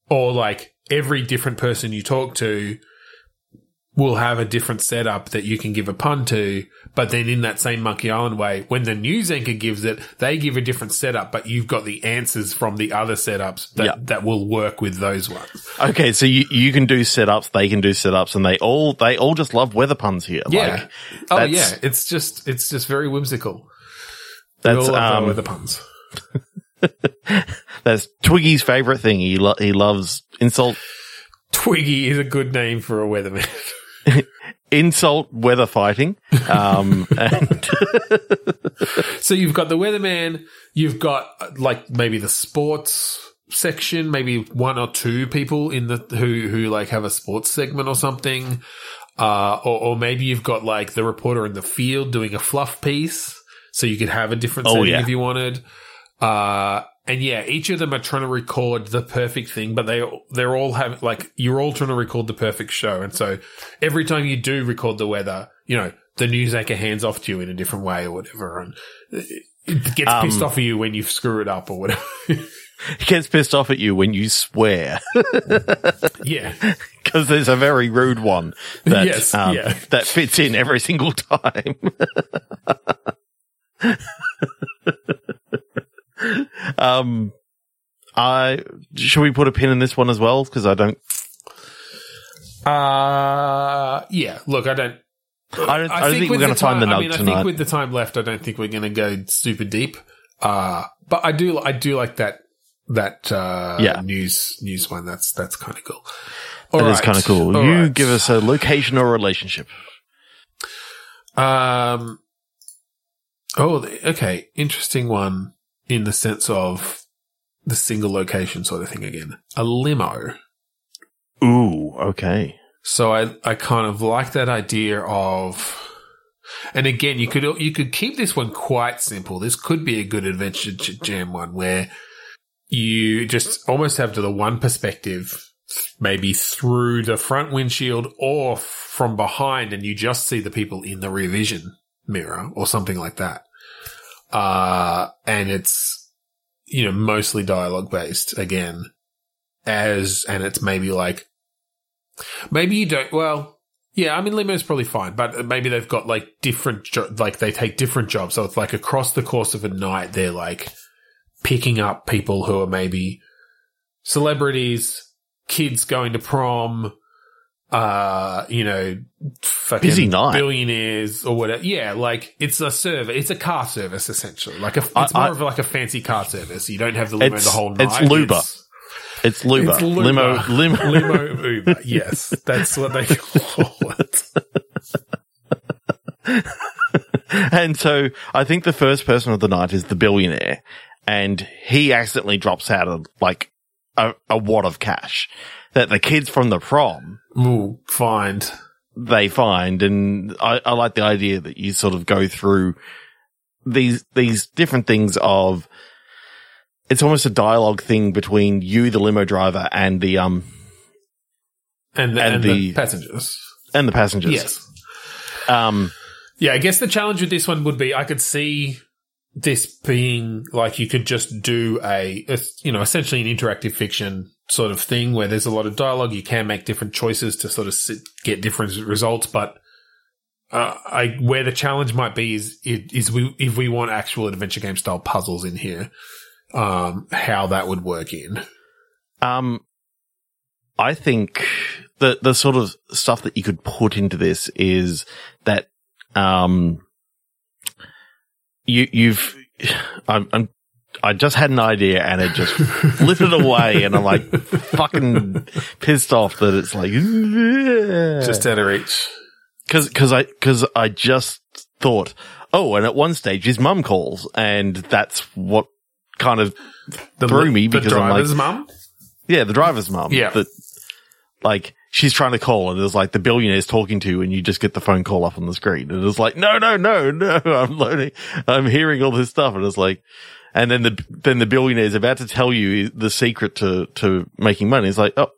or like every different person you talk to will have a different setup that you can give a pun to, but then in that same Monkey Island way, when the news anchor gives it, they give a different setup, but you've got the answers from the other setups that, Yeah. that will work with those ones. okay. So you, you can do setups, they can do setups and they all, they all just love weather puns here. Yeah. Like, oh yeah. It's just, it's just very whimsical. They that's, all love um, with the puns. (laughs) that's Twiggy's favorite thing. He, lo- he loves insult, Twiggy is a good name for a weatherman. (laughs) (laughs) insult weather fighting. Um, (laughs) and so you've got the weatherman, you've got uh, like maybe the sports section, maybe one or two people in the who who like have a sports segment or something. Uh, or, or maybe you've got like the reporter in the field doing a fluff piece, so you could have a different Oh, setting yeah. if you wanted. Uh, and yeah, each of them are trying to record the perfect thing, but they they're all have like you're all trying to record the perfect show, and so every time you do record the weather, you know the news anchor hands off to you in a different way or whatever, and it it gets Um, pissed off at you when you screw it up or whatever. (laughs) he gets pissed off at you when you swear. (laughs) yeah, Because there's a very rude one that Yes, um, yeah. that fits in every single time. (laughs) (laughs) um, I should we put a pin in this one as well? Because I don't, uh, yeah. Look, I don't. I don't, I don't think, with we're going to find the note I mean, I tonight. think with the time left, I don't think we're going to go super deep. Uh, but I do, I do like that that uh, Yeah. news news one. That's that's kind of cool. That All is kind of cool. All you right. give us a location or relationship. Um. Oh, okay. Interesting one in the sense of the single location sort of thing again. A limo. Ooh, okay. So I, I kind of like that idea of, and again, you could, you could keep this one quite simple. This could be a good adventure jam one where you just almost have to the one perspective, maybe through the front windshield or from behind and you just see the people in the rear vision mirror or something like that. Uh, and it's, you know, mostly dialogue based again as, and it's maybe like, Maybe you don't. Well, yeah, I mean, limo's probably fine, but maybe they've got like different, jo- like they take different jobs. So it's like across the course of a night, they're like picking up people who are maybe celebrities, kids going to prom, uh, you know, fucking Busy night. billionaires or whatever. Yeah, like it's a service. It's a car service essentially. Like a, it's I- more I- of like a fancy car service. You don't have the limo It's- the whole night. it's Luba. It's Luba. It's Luba. Limo, limo. (laughs) Limo Uber. Yes, that's what they call it. (laughs) and so I think the first person of the night is the billionaire and he accidentally drops out of like a, a wad of cash that the kids from the prom Ooh, find. they find. And I, I like the idea that you sort of go through these, these different things of it's almost a dialogue thing between you, the limo driver and the, um, And, And and, the, the- passengers. and the passengers. Yes. Um, Yeah, I guess the challenge with this one would be I could see this being like you could just do a, a, you know, essentially an interactive fiction sort of thing where there's a lot of dialogue. You can make different choices to sort of sit, get different results, but uh, I where the challenge might be is is we if we want actual adventure game style puzzles in here, um, how that would work in. Um, I think the the sort of stuff that you could put into this is that um you you've (sighs) I'm, I'm I just had an idea and it just (laughs) flitted away and I'm like fucking pissed off that it's like Just out of reach. cause, cause I, cause I just thought, oh, and at one stage his mum calls and that's what kind of The, threw me the because I'm like, driver's mum. yeah, the driver's mum. Yeah. That, like, she's trying to call and there's like the billionaire's talking to you and you just get the phone call up on the screen. And it's like, no, no, no, no, I'm learning, I'm hearing all this stuff. And it's like, and then the, then the billionaire's about to tell you the secret to, to making money. It's like, oh,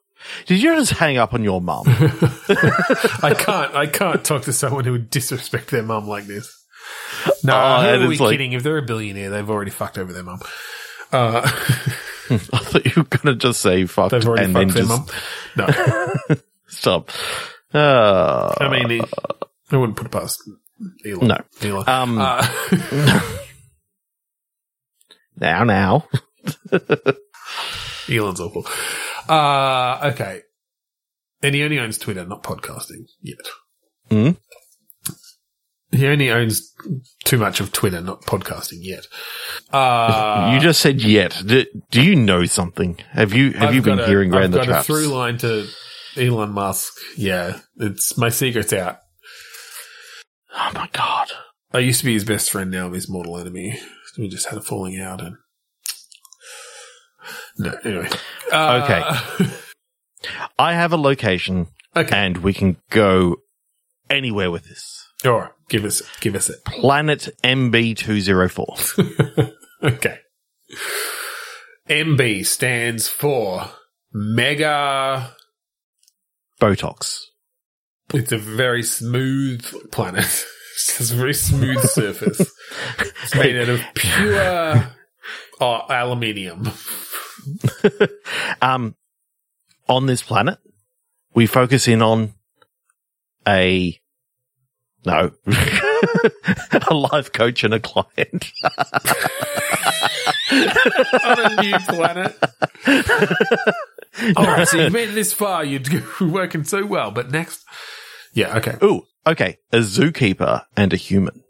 did you just hang up on your mum? (laughs) (laughs) I can't. I can't talk to someone who would disrespect their mum like this. No, Oh, who are we like- kidding? If they're a billionaire, they've already fucked over their mum. Uh, (laughs) I thought you were going to just say fucked they've already and then fucked their just mum. No, stop. Uh, I mean, I wouldn't put it past Elon. No. Elon. um, Uh, now, now. (laughs) Elon's awful. Uh, okay. And he only owns Twitter, not podcasting yet. Hmm? He only owns too much of Twitter, not podcasting yet. Uh, (laughs) you just said yet. Do, do you know something? Have you, have I've you been a- hearing around I've the got traps? a through line to Elon Musk. Yeah, it's my secret's out. Oh my God. I used to be his best friend. Now I'm his mortal enemy. We just had a falling out, and no. Anyway, uh, I have a location okay. and we can go anywhere with this. All right, give us give us it. Planet MB204. (laughs) Okay. MB stands for mega. Botox. It's a very smooth planet. (laughs) It's a very smooth (laughs) surface. It's made out of pure (laughs) oh, aluminium. (laughs) um, on this planet, we focus in on a, no, a life coach and a client. on a new planet. All right, so you've made it this far. You're working so well, but next, yeah, okay. Ooh, okay. A zookeeper and a human.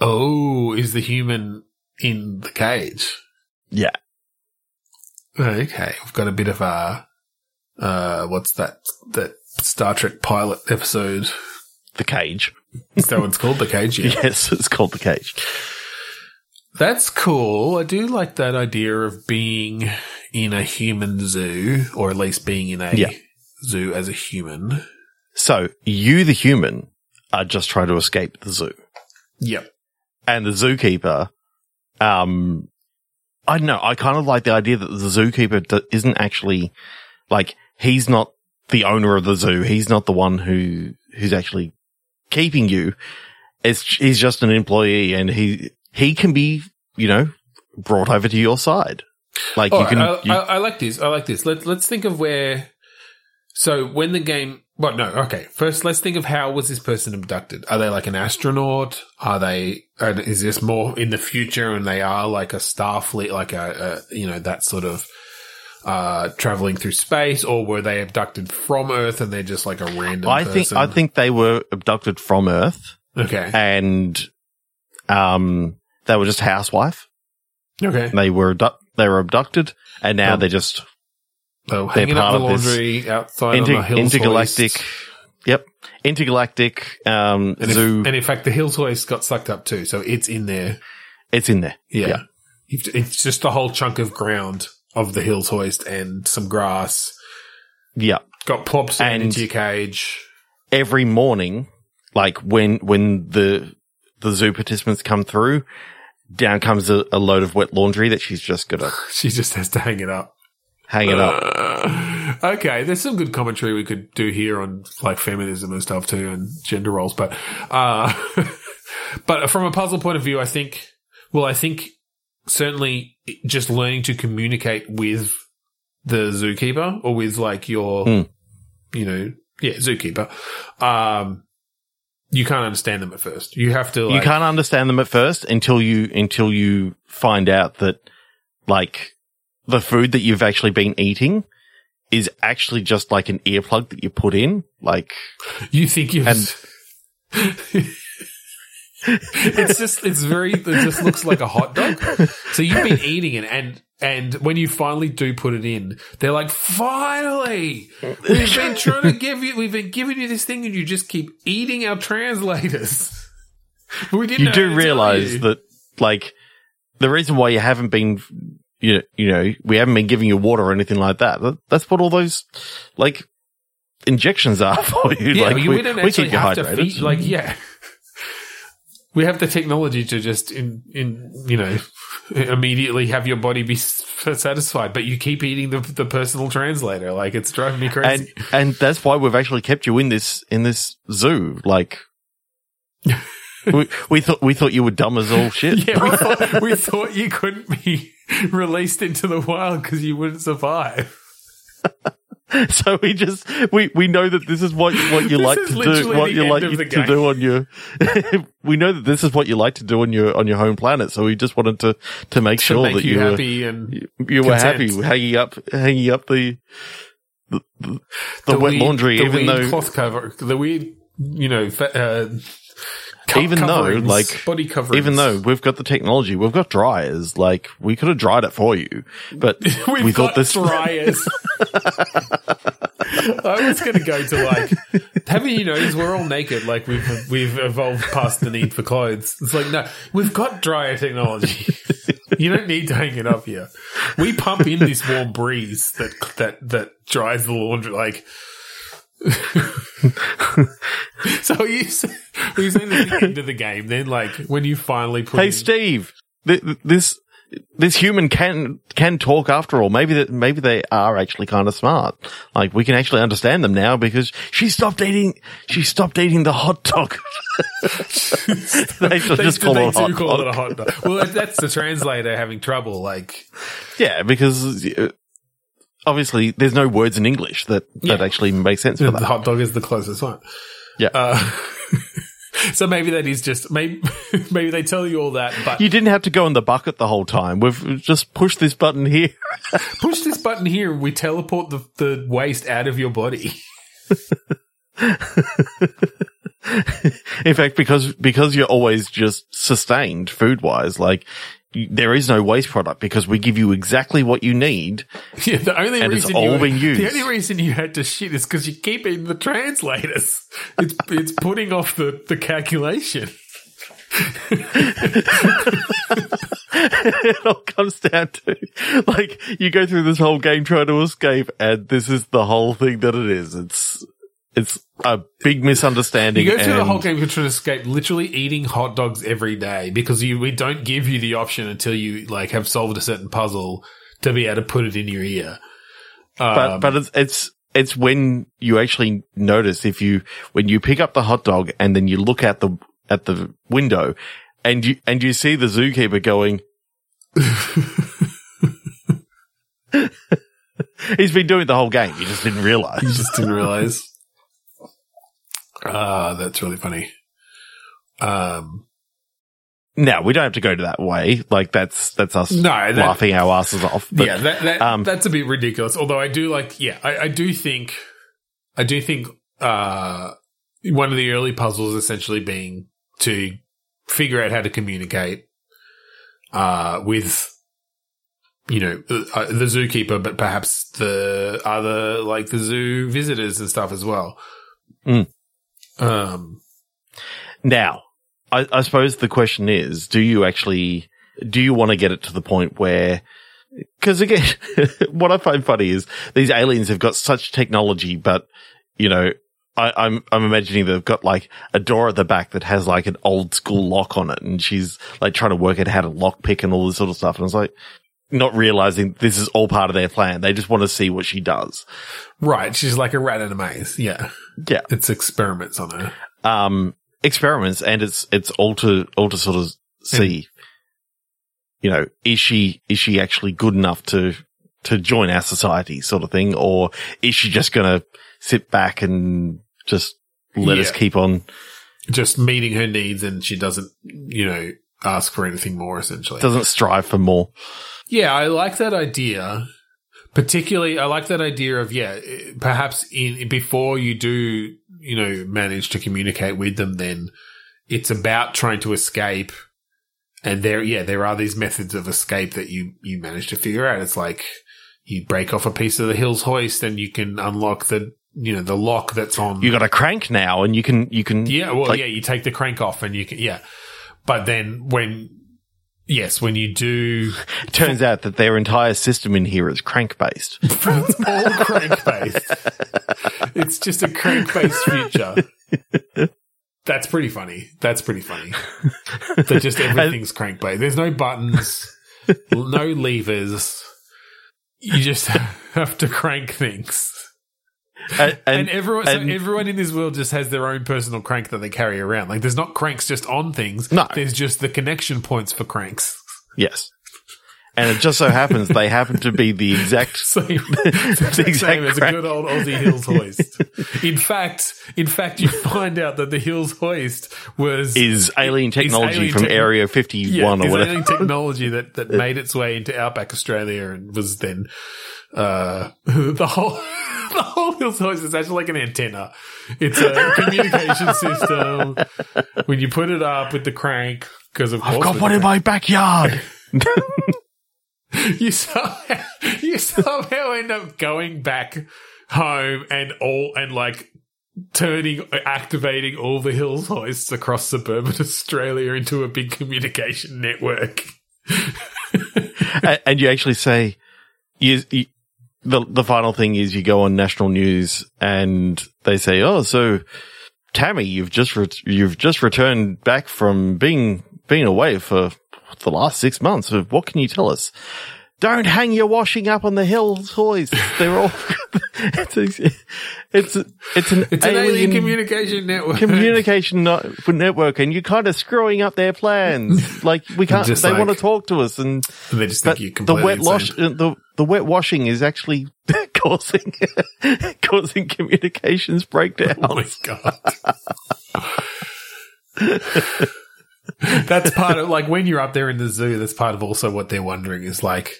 Oh, is the human in the cage? Yeah. Okay, we've got a bit of a uh, what's that? That Star Trek pilot episode. The cage. Is that what it's called? The cage. Yeah. (laughs) Yes, it's called the cage. That's cool. I do like that idea of being in a human zoo, or at least being in a Yeah. zoo as a human. So you, the human, are just trying to escape the zoo. Yep. and the zookeeper, um, I don't know. I kind of like the idea that the zookeeper d- isn't actually like he's not the owner of the zoo. He's not the one who who's actually keeping you. It's he's just an employee, and he he can be you know brought over to your side. Like you can. I, you- I, I like this. I like this. Let's let's think of where. So when the game, well, no, okay. First, let's think of how was this person abducted? Are they like an astronaut? Are they? Is this more in the future, and they are like a Starfleet, like a, a you know that sort of uh traveling through space, or were they abducted from Earth and they're just like a random? I think person? I think they were abducted from Earth, okay, and um, they were just housewife. okay. They were abdu- they were abducted, and now Um, they're just Hanging up part the of this laundry outside Inter- on the hills intergalactic. hoist. Yep, intergalactic um, And, if- zoo. and in fact, the hills hoist got sucked up too, so it's in there. it's in there. Yeah. Yeah. It's just a whole chunk of ground of the hills hoist and some grass. Yeah. Got plopped And- into your cage. Every morning, like when when the the zoo participants come through, down comes a, a load of wet laundry that she's just got to (laughs) She just has to hang it up. Hang it up. Uh, okay, there's some good commentary we could do here on like feminism and stuff too, and gender roles. But, uh, (laughs) but from a puzzle point of view, I think Well, I think certainly just learning to communicate with the zookeeper or with like your, Mm. you know, yeah, zookeeper. Um, you can't understand them at first. You have to. Like, you can't understand them at first until you until you find out that like the food that you've actually been eating is actually just like an earplug that you put in. Like You think you've. And- it's just, it's very, it just looks like a hot dog. So you've been eating it and, and when you finally do put it in, they're like, finally, we've been trying to give you, we've been giving you this thing and you just keep eating our translators. We didn't you do realize you. that like the reason why you haven't been you know, you know we haven't been giving you water or anything like that. that that's what all those like injections are (laughs) for you. Yeah, like we, we don't actually keep you have to hydrated. feed, like, yeah. (laughs) We have the technology to just, in, in, you know, (laughs) immediately have your body be satisfied, but you keep eating the, the personal translator. Like, it's driving me and crazy. and that's why we've actually kept you in this in this zoo. Like (laughs) we, we thought we thought you were dumb as all shit. yeah, we thought, (laughs) we thought you couldn't be (laughs) released into the wild because you wouldn't survive. so we just we we know that this is what what you This like to do what you like of you the to game. do on your we know that this is what you like to do on your on your home planet so we just wanted to to make To sure make that you, you were happy and you, you were happy hanging up hanging up the the, the, the wet laundry the even though cloth cover, the weird, you know, fa- uh, co- Even though, like, body coverings. even though we've got the technology we've got dryers like we could have dried it for you but (laughs) We've we got thought this dryers. (laughs) I was going to go to like, haven't you noticed we're all naked? Like we've we've evolved past the need for clothes. It's like no, we've got dryer technology. You don't need to hang it up here. We pump in this warm breeze that that that dries the laundry. Like, (laughs) so are you, are you saying the end of the game? Then like when you finally put hey in, Steve th- th- this this human can can talk after all. Maybe that maybe they are actually kind of smart. Like we can actually understand them now because she stopped eating. She stopped eating the hot dog. (laughs) they should they, just call they it a hot do call it dog. a hot dog. Well, that's the translator having trouble. Like, Yeah, because obviously there's no words in English that that actually make sense for the that. hot dog is the closest one. Yeah. Uh, (laughs) so maybe that is just maybe (laughs) maybe they tell you all that, but You didn't have to go in the bucket the whole time. We've just pushed this button here. (laughs) push this button here, and we teleport the, the waste out of your body. In fact, because because you're always just sustained food wise, like there is no waste product because we give you exactly what you need. (laughs) Yeah, the only And it's reason all you, been used. the only reason you had to shit is because you keep eating the translators. It's it's putting off the the calculation. (laughs) it all comes down to like you go through this whole game trying to escape, and this is the whole thing that it is. It's it's a big misunderstanding. You go through the whole game trying to escape, literally eating hot dogs every day because you we don't give you the option until you like have solved a certain puzzle to be able to put it in your ear. but Um, but it's it's it's when you actually notice if you when you pick up the hot dog and then you look at the at the window and you and you see the zookeeper going. (laughs) (laughs) He's been doing the whole game. You just didn't realize. You just didn't realize. Ah, that's really funny. Um, Now we don't have to go to that way. Like that's that's us No, that- laughing our asses off. But yeah, that, that um, that's a bit ridiculous. Although I do like, yeah, I, I do think, I do think, uh, one of the early puzzles essentially being to figure out how to communicate, uh, with, you know, uh, the zookeeper, but perhaps the other, like the zoo visitors and stuff as well. Mm. Um, Now, I, I suppose the question is, do you actually, do you want to get it to the point where, cause again, (laughs) what I find funny is these aliens have got such technology, but, you know, I, I'm, I'm imagining they've got like a door at the back that has like an old school lock on it and she's like trying to work out how to lock pick and all this sort of stuff. And I was like, not realizing this is all part of their plan. They just want to see what she does. right. She's like a rat in a maze. Yeah. Yeah. It's experiments on her. um, experiments and it's, it's all to, all to sort of see. you know, is she, is she actually good enough to, to join our society sort of thing? Or is she just going to sit back and just let us keep on, Just meeting her needs and she doesn't, you know, ask for anything more essentially. doesn't strive for more? Yeah, I like that idea. Particularly, I like that idea of yeah, perhaps in before you do, you know, manage to communicate with them, then it's about trying to escape. And there, yeah, there are these methods of escape that you you manage to figure out. It's like you break off a piece of the Hills hoist, and you can unlock the you know the lock that's on. You got a crank now and you can, you can, Yeah, well, like- yeah, you take the crank off and you can, yeah. But then when, yes, when you do, it (laughs) turns out that their entire system in here is crank based. (laughs) it's all crank based. it's just a crank based future. That's pretty funny. That's pretty funny. That just (laughs) everything's crank based. There's no buttons, no levers. You just have to crank things. And, And, everyone, and- so everyone in this world just has their own personal crank that they carry around. Like, there's not cranks just on things. No. there's just the connection points for cranks. yes. And it just so happens they happen to be the exact (laughs) Same, (laughs) the exact same as a good old Aussie Hills hoist. In fact, in fact, you find out that the Hills hoist was is alien technology alien from techno- Area 51 yeah, or whatever. alien technology that that made its way into outback Australia and was then uh, (laughs) the whole. The whole Hills hoist is actually like an antenna. It's a communication (laughs) system. When you put it up with the crank, because of I've course got one in my backyard. (laughs) you somehow (laughs) you somehow end up going back home and all and like turning activating all the hills hoists across suburban Australia into a big communication network. and, and you actually say, you, you, the the final thing is you go on national news and they say, "Oh, so Tammy, you've just re- you've just returned back from being being away for the last six months. What can you tell us?" Don't hang your washing up on the hills hoist. They're all. (laughs) it's it's it's an It's an alien, alien communication network. communication network, and you're kind of screwing up their plans. (laughs) Like we can't. They like- want to talk to us, and And they just think you're the wet wash, the the wet washing is actually (laughs) causing causing communications breakdown. Oh my god. that's part of like when you're up there in the zoo. That's part of also what they're wondering is like,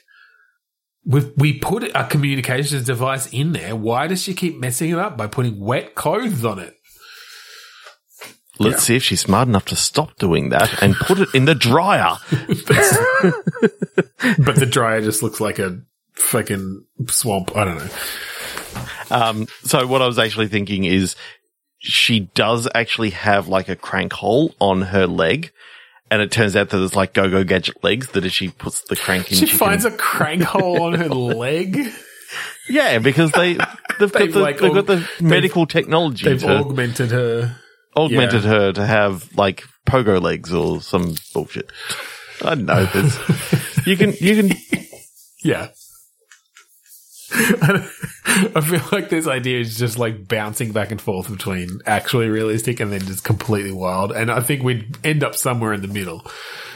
we we put a communications device in there. Why does she keep messing it up by putting wet clothes on it? Let's see if she's smart enough to stop doing that and put it in the dryer. (laughs) But the dryer just looks like a fucking swamp. I don't know. Um, so what I was actually thinking is she does actually have like a crank hole on her leg. And it turns out that it's like go-go gadget legs that if she puts the crank in, She she finds can, a crank hole on her (laughs) leg. yeah, because they, (laughs) they've got They've, the, like, they've got the medical technology They've to augmented her. augmented yeah. her to have like pogo legs or some bullshit. I don't know. There's, (laughs) you can, you can, Yeah. (laughs) I feel like this idea is just like bouncing back and forth between actually realistic and then just completely wild. And I think we'd end up somewhere in the middle.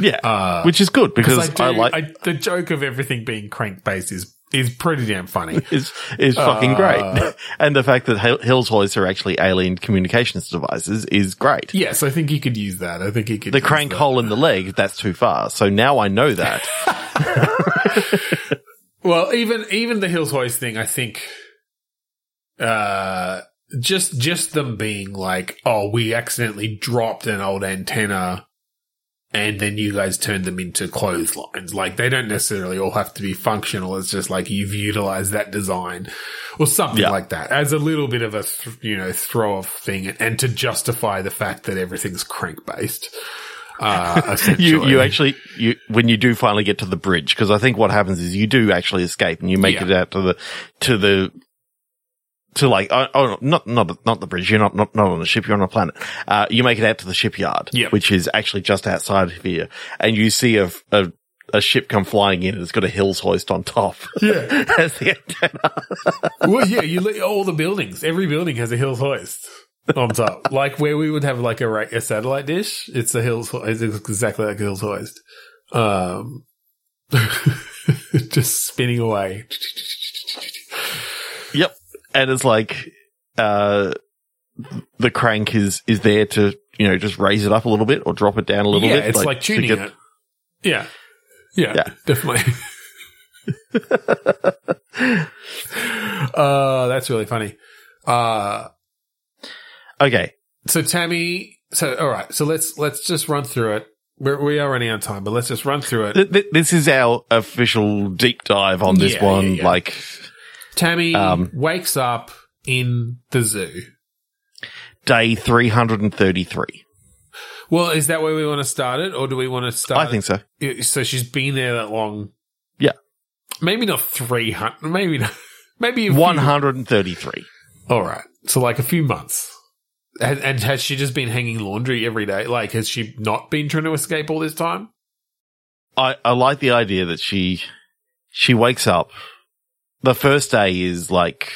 yeah, Uh, which is good because I, do, I, like, I, the joke of everything being crank based is, is pretty damn funny. (laughs) is is fucking Uh, great. (laughs) And the fact that Hills hoists are actually alien communications devices is great. yes, I think you could use that. I think you could The crank that. hole in the leg, that's too far. So now I know that. Well, even even the Hills Hoist thing, I think, uh, just just them being like, oh, we accidentally dropped an old antenna, and then you guys turned them into clotheslines. Like they don't necessarily all have to be functional. It's just like you've utilized that design or something Yeah. like that as a little bit of a th- you know throw off thing, and to justify the fact that everything's crank based. Uh, (laughs) you, you actually, you, when you do finally get to the bridge, because I think what happens is you do actually escape and you make Yeah. it out to the, to the, to like, oh, oh, not, not, not the bridge. You're not, not, not on the ship. You're on a planet. Uh, you make it out to the shipyard, Yeah. which is actually just outside of here. And you see a, a, a ship come flying in and it's got a hills hoist on top. Yeah. (laughs) As the antenna. well, yeah, you look all the buildings. Every building has a Hills hoist on top, like where we would have like a, a satellite dish. It's a Hills. It's exactly like a Hills hoist. Um, (laughs) just spinning away. Yep. And it's like, uh, the crank is, is there to, you know, just raise it up a little bit or drop it down a little yeah, bit. it's like, to tuning get- it. Yeah. yeah. Yeah. definitely. (laughs) uh, that's really funny. Uh, Okay. so Tammy, so all right, so let's let's just run through it. We're, we are running out of time, but let's just run through it. Th- th- this is our official deep dive on this Yeah, one. yeah, yeah. Like, Tammy Um, wakes up in the zoo. day 333. Well, is that where we want to start it, or do we want to start? I think so. it- so. She's been there that long. Yeah. maybe not three hundred. Maybe not. (laughs) Maybe 133. All right, so like a few months. And, and has she just been hanging laundry every day? Like, has she not been trying to escape all this time? I, I like the idea that she, she wakes up. The first day is like,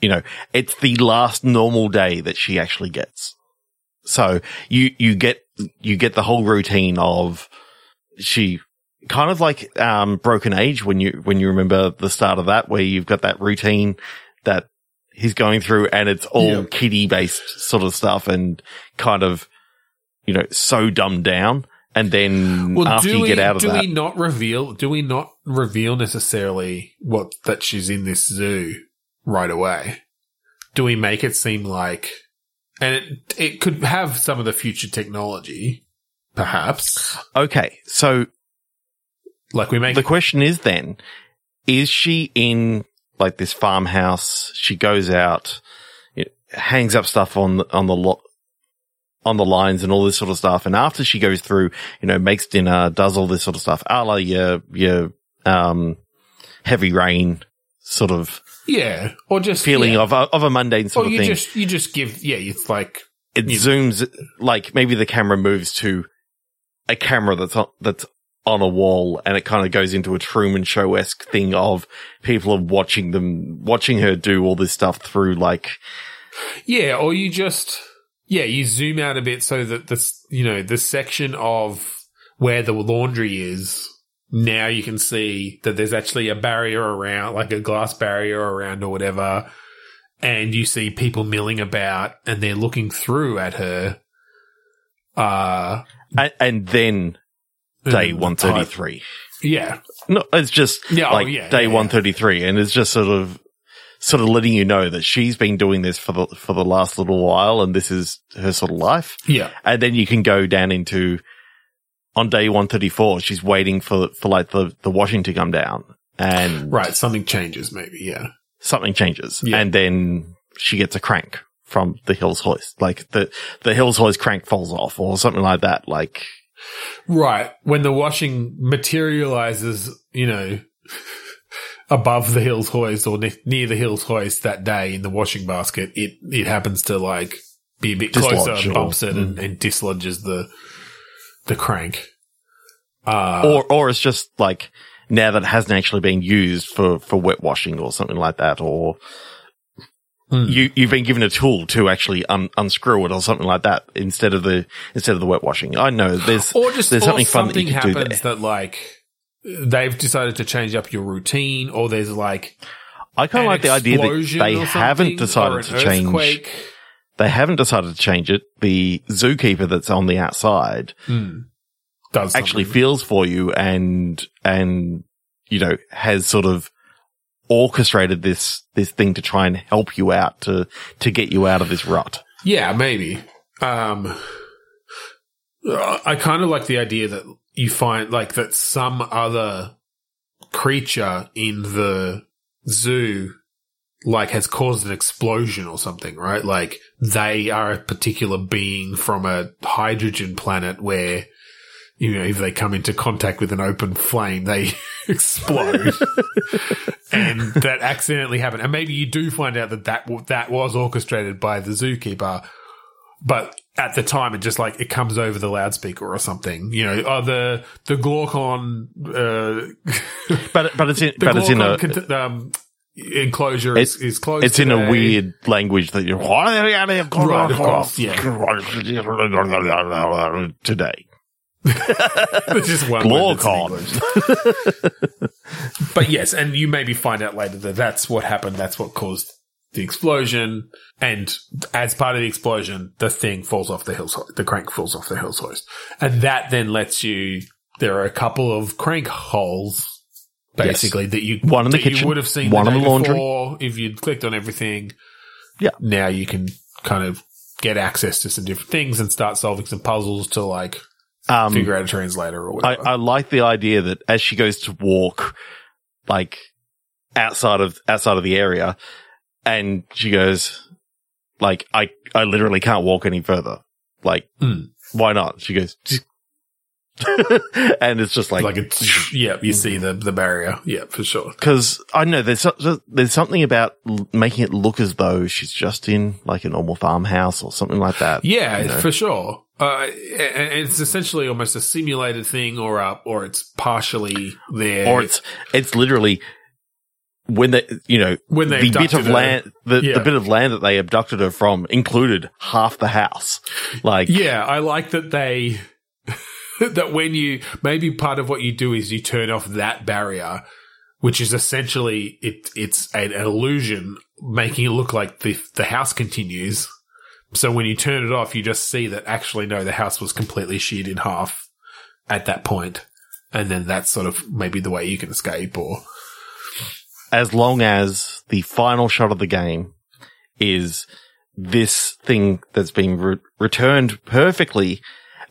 you know, it's the last normal day that she actually gets. So you, you get, you get the whole routine of she kind of like, um, Broken Age when you, when you remember the start of that, where you've got that routine that he's going through and it's all Yeah. kiddie based sort of stuff and kind of, you know, so dumbed down. And then after you we, get out of do that, do we not reveal? Do we not reveal necessarily what that she's in this zoo right away? Do we make it seem like, and it it could have some of the future technology, perhaps. okay. So Like we make the question is then, is she in like this farmhouse? She goes out, it hangs up stuff on, the- on the lot, on the lines and all this sort of stuff. And after she goes through, you know, makes dinner, does all this sort of stuff, a la your, your, um, Heavy Rain sort of yeah, or just feeling yeah. of, a, of a mundane sort Or of you thing. just you just give yeah. It's like it you- zooms like maybe the camera moves to a camera that's on, that's on a wall and it kind of goes into a Truman Show esque thing of people are watching them, watching her do all this stuff through like, Yeah, or you just yeah, you zoom out a bit so that this you know the section of where the laundry is. Now you can see that there's actually a barrier around, like a glass barrier around or whatever, and you see people milling about, and they're looking through at her. Uh and, and then day um, 133. Yeah, No, it's just Yeah, oh, yeah, day yeah, yeah. 133 and it's just sort of, sort of letting you know that she's been doing this for the, for the last little while and this is her sort of life. yeah, And then you can go down into on day 134, she's waiting for, for like the, the washing to come down and right. Something changes, maybe. Yeah, something changes. Yeah. And then she gets a crank from the Hills hoist. Like the, the Hills hoist crank falls off or something like that. Like, Right. When the washing materializes, you know, (laughs) above the hills hoist or ne- near the hills hoist that day in the washing basket, it, it happens to like be a bit closer Dislodge and or- bumps it and, and dislodges the, the crank. Uh, or, or it's just like now that it hasn't actually been used for, for wet washing or something like that. Or Hmm. you, you've been given a tool to actually un, unscrew it or something like that instead of the, instead of the wet washing. I know there's, or just there's or something fun that you can do happens there. that like they've decided to change up your routine or there's like I kind of like the idea that they haven't decided to change. earthquake. They haven't decided to change it. The zookeeper that's on the outside Hmm. Does actually feels for you and, and, you know, has sort of orchestrated this, this thing to try and help you out to, to get you out of this rut. Yeah, maybe. Um, I kind of like the idea that you find like that some other creature in the zoo like has caused an explosion or something, right? Like they are a particular being from a hydrogen planet where you know if they come into contact with an open flame, they (laughs) explode. (laughs) and that accidentally happened. And maybe you do find out that that, w- that was orchestrated by the zookeeper, but at the time it just like, it comes over the loudspeaker or something, you know, oh, the, the Glaucon, uh, But, but it's in, (laughs) but it's in a, Glaucon cont- um, enclosure is, is closed. it's in a weird language that you're, Right, of course, today. There's just one word that's in Glorcon. English. but yes, and you maybe find out later that that's what happened. That's what caused the explosion. And as part of the explosion, the thing falls off the hills. The crank falls off the hills hoist, and that then lets you. There are a couple of crank holes, basically that you One in the that you kitchen, would have seen one in the laundry. before if you'd clicked on everything. Yeah. Now you can kind of get access to some different things and start solving some puzzles to like Um, figure out a translator or I, whatever. I like the idea that as she goes to walk, like outside of outside of the area, and she goes, like I I literally can't walk any further. Like, Mm. why not? She goes, (laughs) and it's just like like it's yeah, you see the the barrier, yeah, for sure. because I know there's so- there's something about l- making it look as though she's just in like a normal farmhouse or something like that. Yeah, you know? for sure. Uh, it's essentially almost a simulated thing, or uh, or it's partially there, or it's it's literally when they you know when they the bit of her. land the, Yeah. the bit of land that they abducted her from included half the house like Yeah, I like that they (laughs) that when you maybe part of what you do is you turn off that barrier, which is essentially it. It's an illusion, making it look like the the house continues. So when you turn it off, you just see that actually no, the house was completely sheared in half at that point. and then that's sort of maybe the way you can escape or. as long as the final shot of the game is this thing that's been re- returned perfectly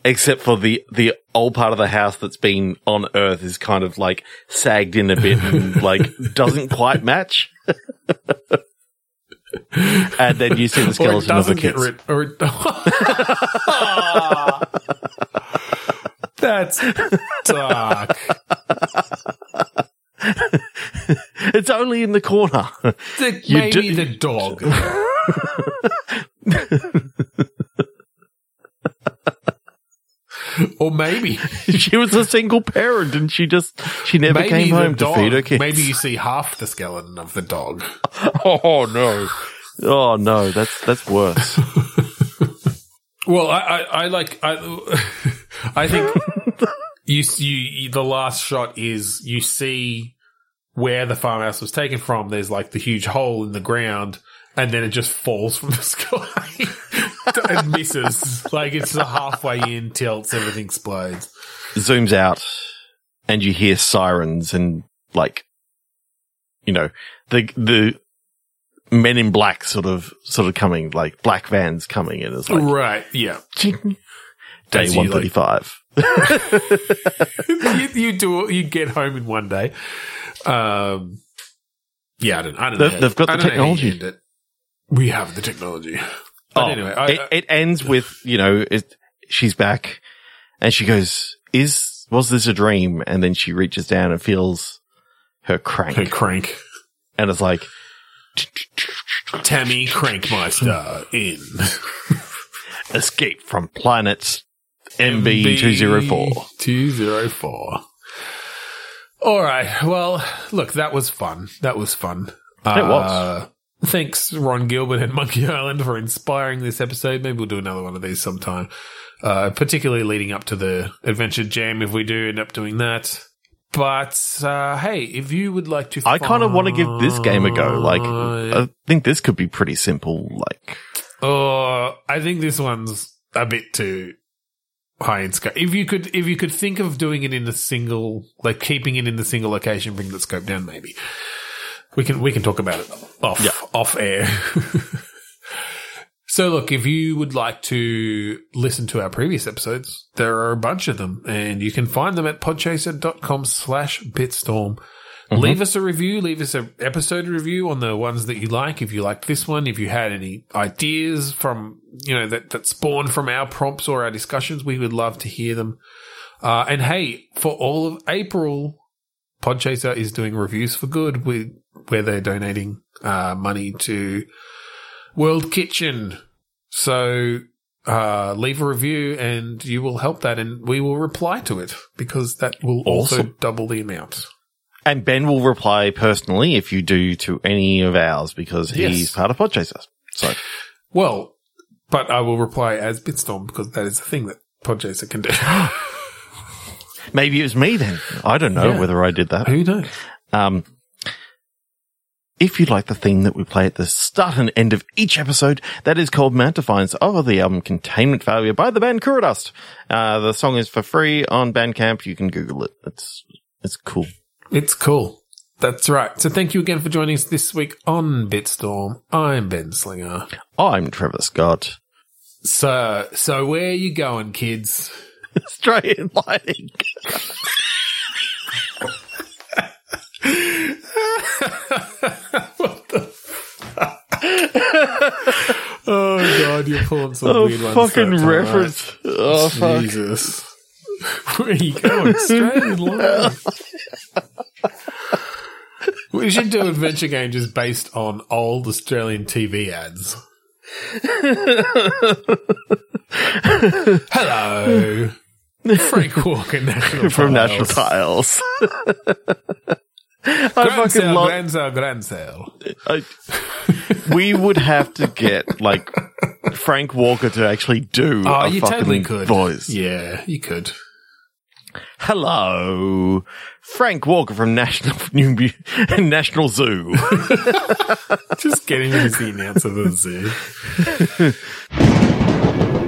except for the the old part of the house that's been on earth is kind of like sagged in a bit and like (laughs) doesn't quite match (laughs) (laughs) and then you see the Or it skeleton of the doesn't get kids rid. Or (laughs) (laughs) That's dark. it's only in the corner The, You maybe do- the dog. Or maybe (laughs) she was a single parent and she just she never maybe came home to dog. feed her kids. Maybe you see half the skeleton of the dog. (laughs) oh no. Oh no, that's that's worse. (laughs) Well, I, I, I like I, I think you, you the last shot is you see where the farmhouse was taken from. There's like the huge hole in the ground, and then it just falls from the (laughs) sky (laughs) and misses. Like it's a halfway in, tilts, everything explodes. Zooms out and you hear sirens and like you know, the the men in black sort of sort of coming, like black vans coming in as like right? Yeah. day one thirty five. (laughs) you, do you get home in one day. Um, yeah, I don't. I don't know. They've- they've got the don't know how you technology. We have the technology. But Oh, anyway, I, it, it ends with you know it, she's back and she goes, "Is was this a dream?" And then she reaches down and feels her crank, I, crank and it's like Tammy Crankmeister in (laughs) escape from planet MB two zero four. two zero four. All right. Well, look, that was fun. That was fun. It was. Uh, Thanks, Ron Gilbert and (laughs) Monkey Island, for inspiring this episode. Maybe we'll do another one of these sometime. Uh, particularly leading up to the Adventure Jam, if we do end up doing that. But uh, hey, if you would like to, I kind of want to give this game a go. Like, I think this could be pretty simple. Like, Oh, I think this one's a bit too high in scope. If you could, if you could think of doing it in a single, like keeping it in the single location, bring the scope down, maybe we can we can talk about it off Yeah. off air. (laughs) so, look, if you would like to listen to our previous episodes, there are a bunch of them, and you can find them at podchaser.com slash bitstorm. Leave us a review. Leave us an episode review on the ones that you like. If you liked this one, if you had any ideas from, you know, that, that spawned from our prompts or our discussions, we would love to hear them. Uh, and hey, for all of April, Podchaser is doing reviews for good with, where they're donating, uh, money to World Kitchen. So, uh, leave a review and you will help that and we will reply to it because that will also double the amount. and Ben will reply personally if you do to any of ours because he's Yes. part of Podchaser. So, Well, but I will reply as Bitstorm because that is a thing that Podchaser can do. (gasps) Maybe it was me then. I don't know Yeah. whether I did that. Who knows? Um, if you like the theme that we play at the start and end of each episode, that is called Mount Defiance of the album Containment Failure by the band Kuradust. Uh, the song is for free on Bandcamp. You can Google it. It's, it's cool. It's cool. That's right. So thank you again for joining us this week on Bitstorm. I'm Ben Slinger. I'm Trevor Scott. So, so where are you going, kids? (laughs) Australian Lighting. (laughs) (laughs) what the fuck? oh god, you're pulling some Oh, weird ones. fucking time, reference. Oh, fuck. Jesus. Where are you going? Australian life. we should do adventure game just based on old Australian TV ads. Hello. Frank Walker, National (laughs) From Tiles. National Tiles. (laughs) I Grand fucking sale, love, grand sale, grand sale. I, we would have to get like Frank Walker to actually do Oh, a you fucking totally could. voice. Yeah, you could. Hello, Frank Walker from National (laughs) New National Zoo. (laughs) Just getting him as the announcer of the zoo. (laughs)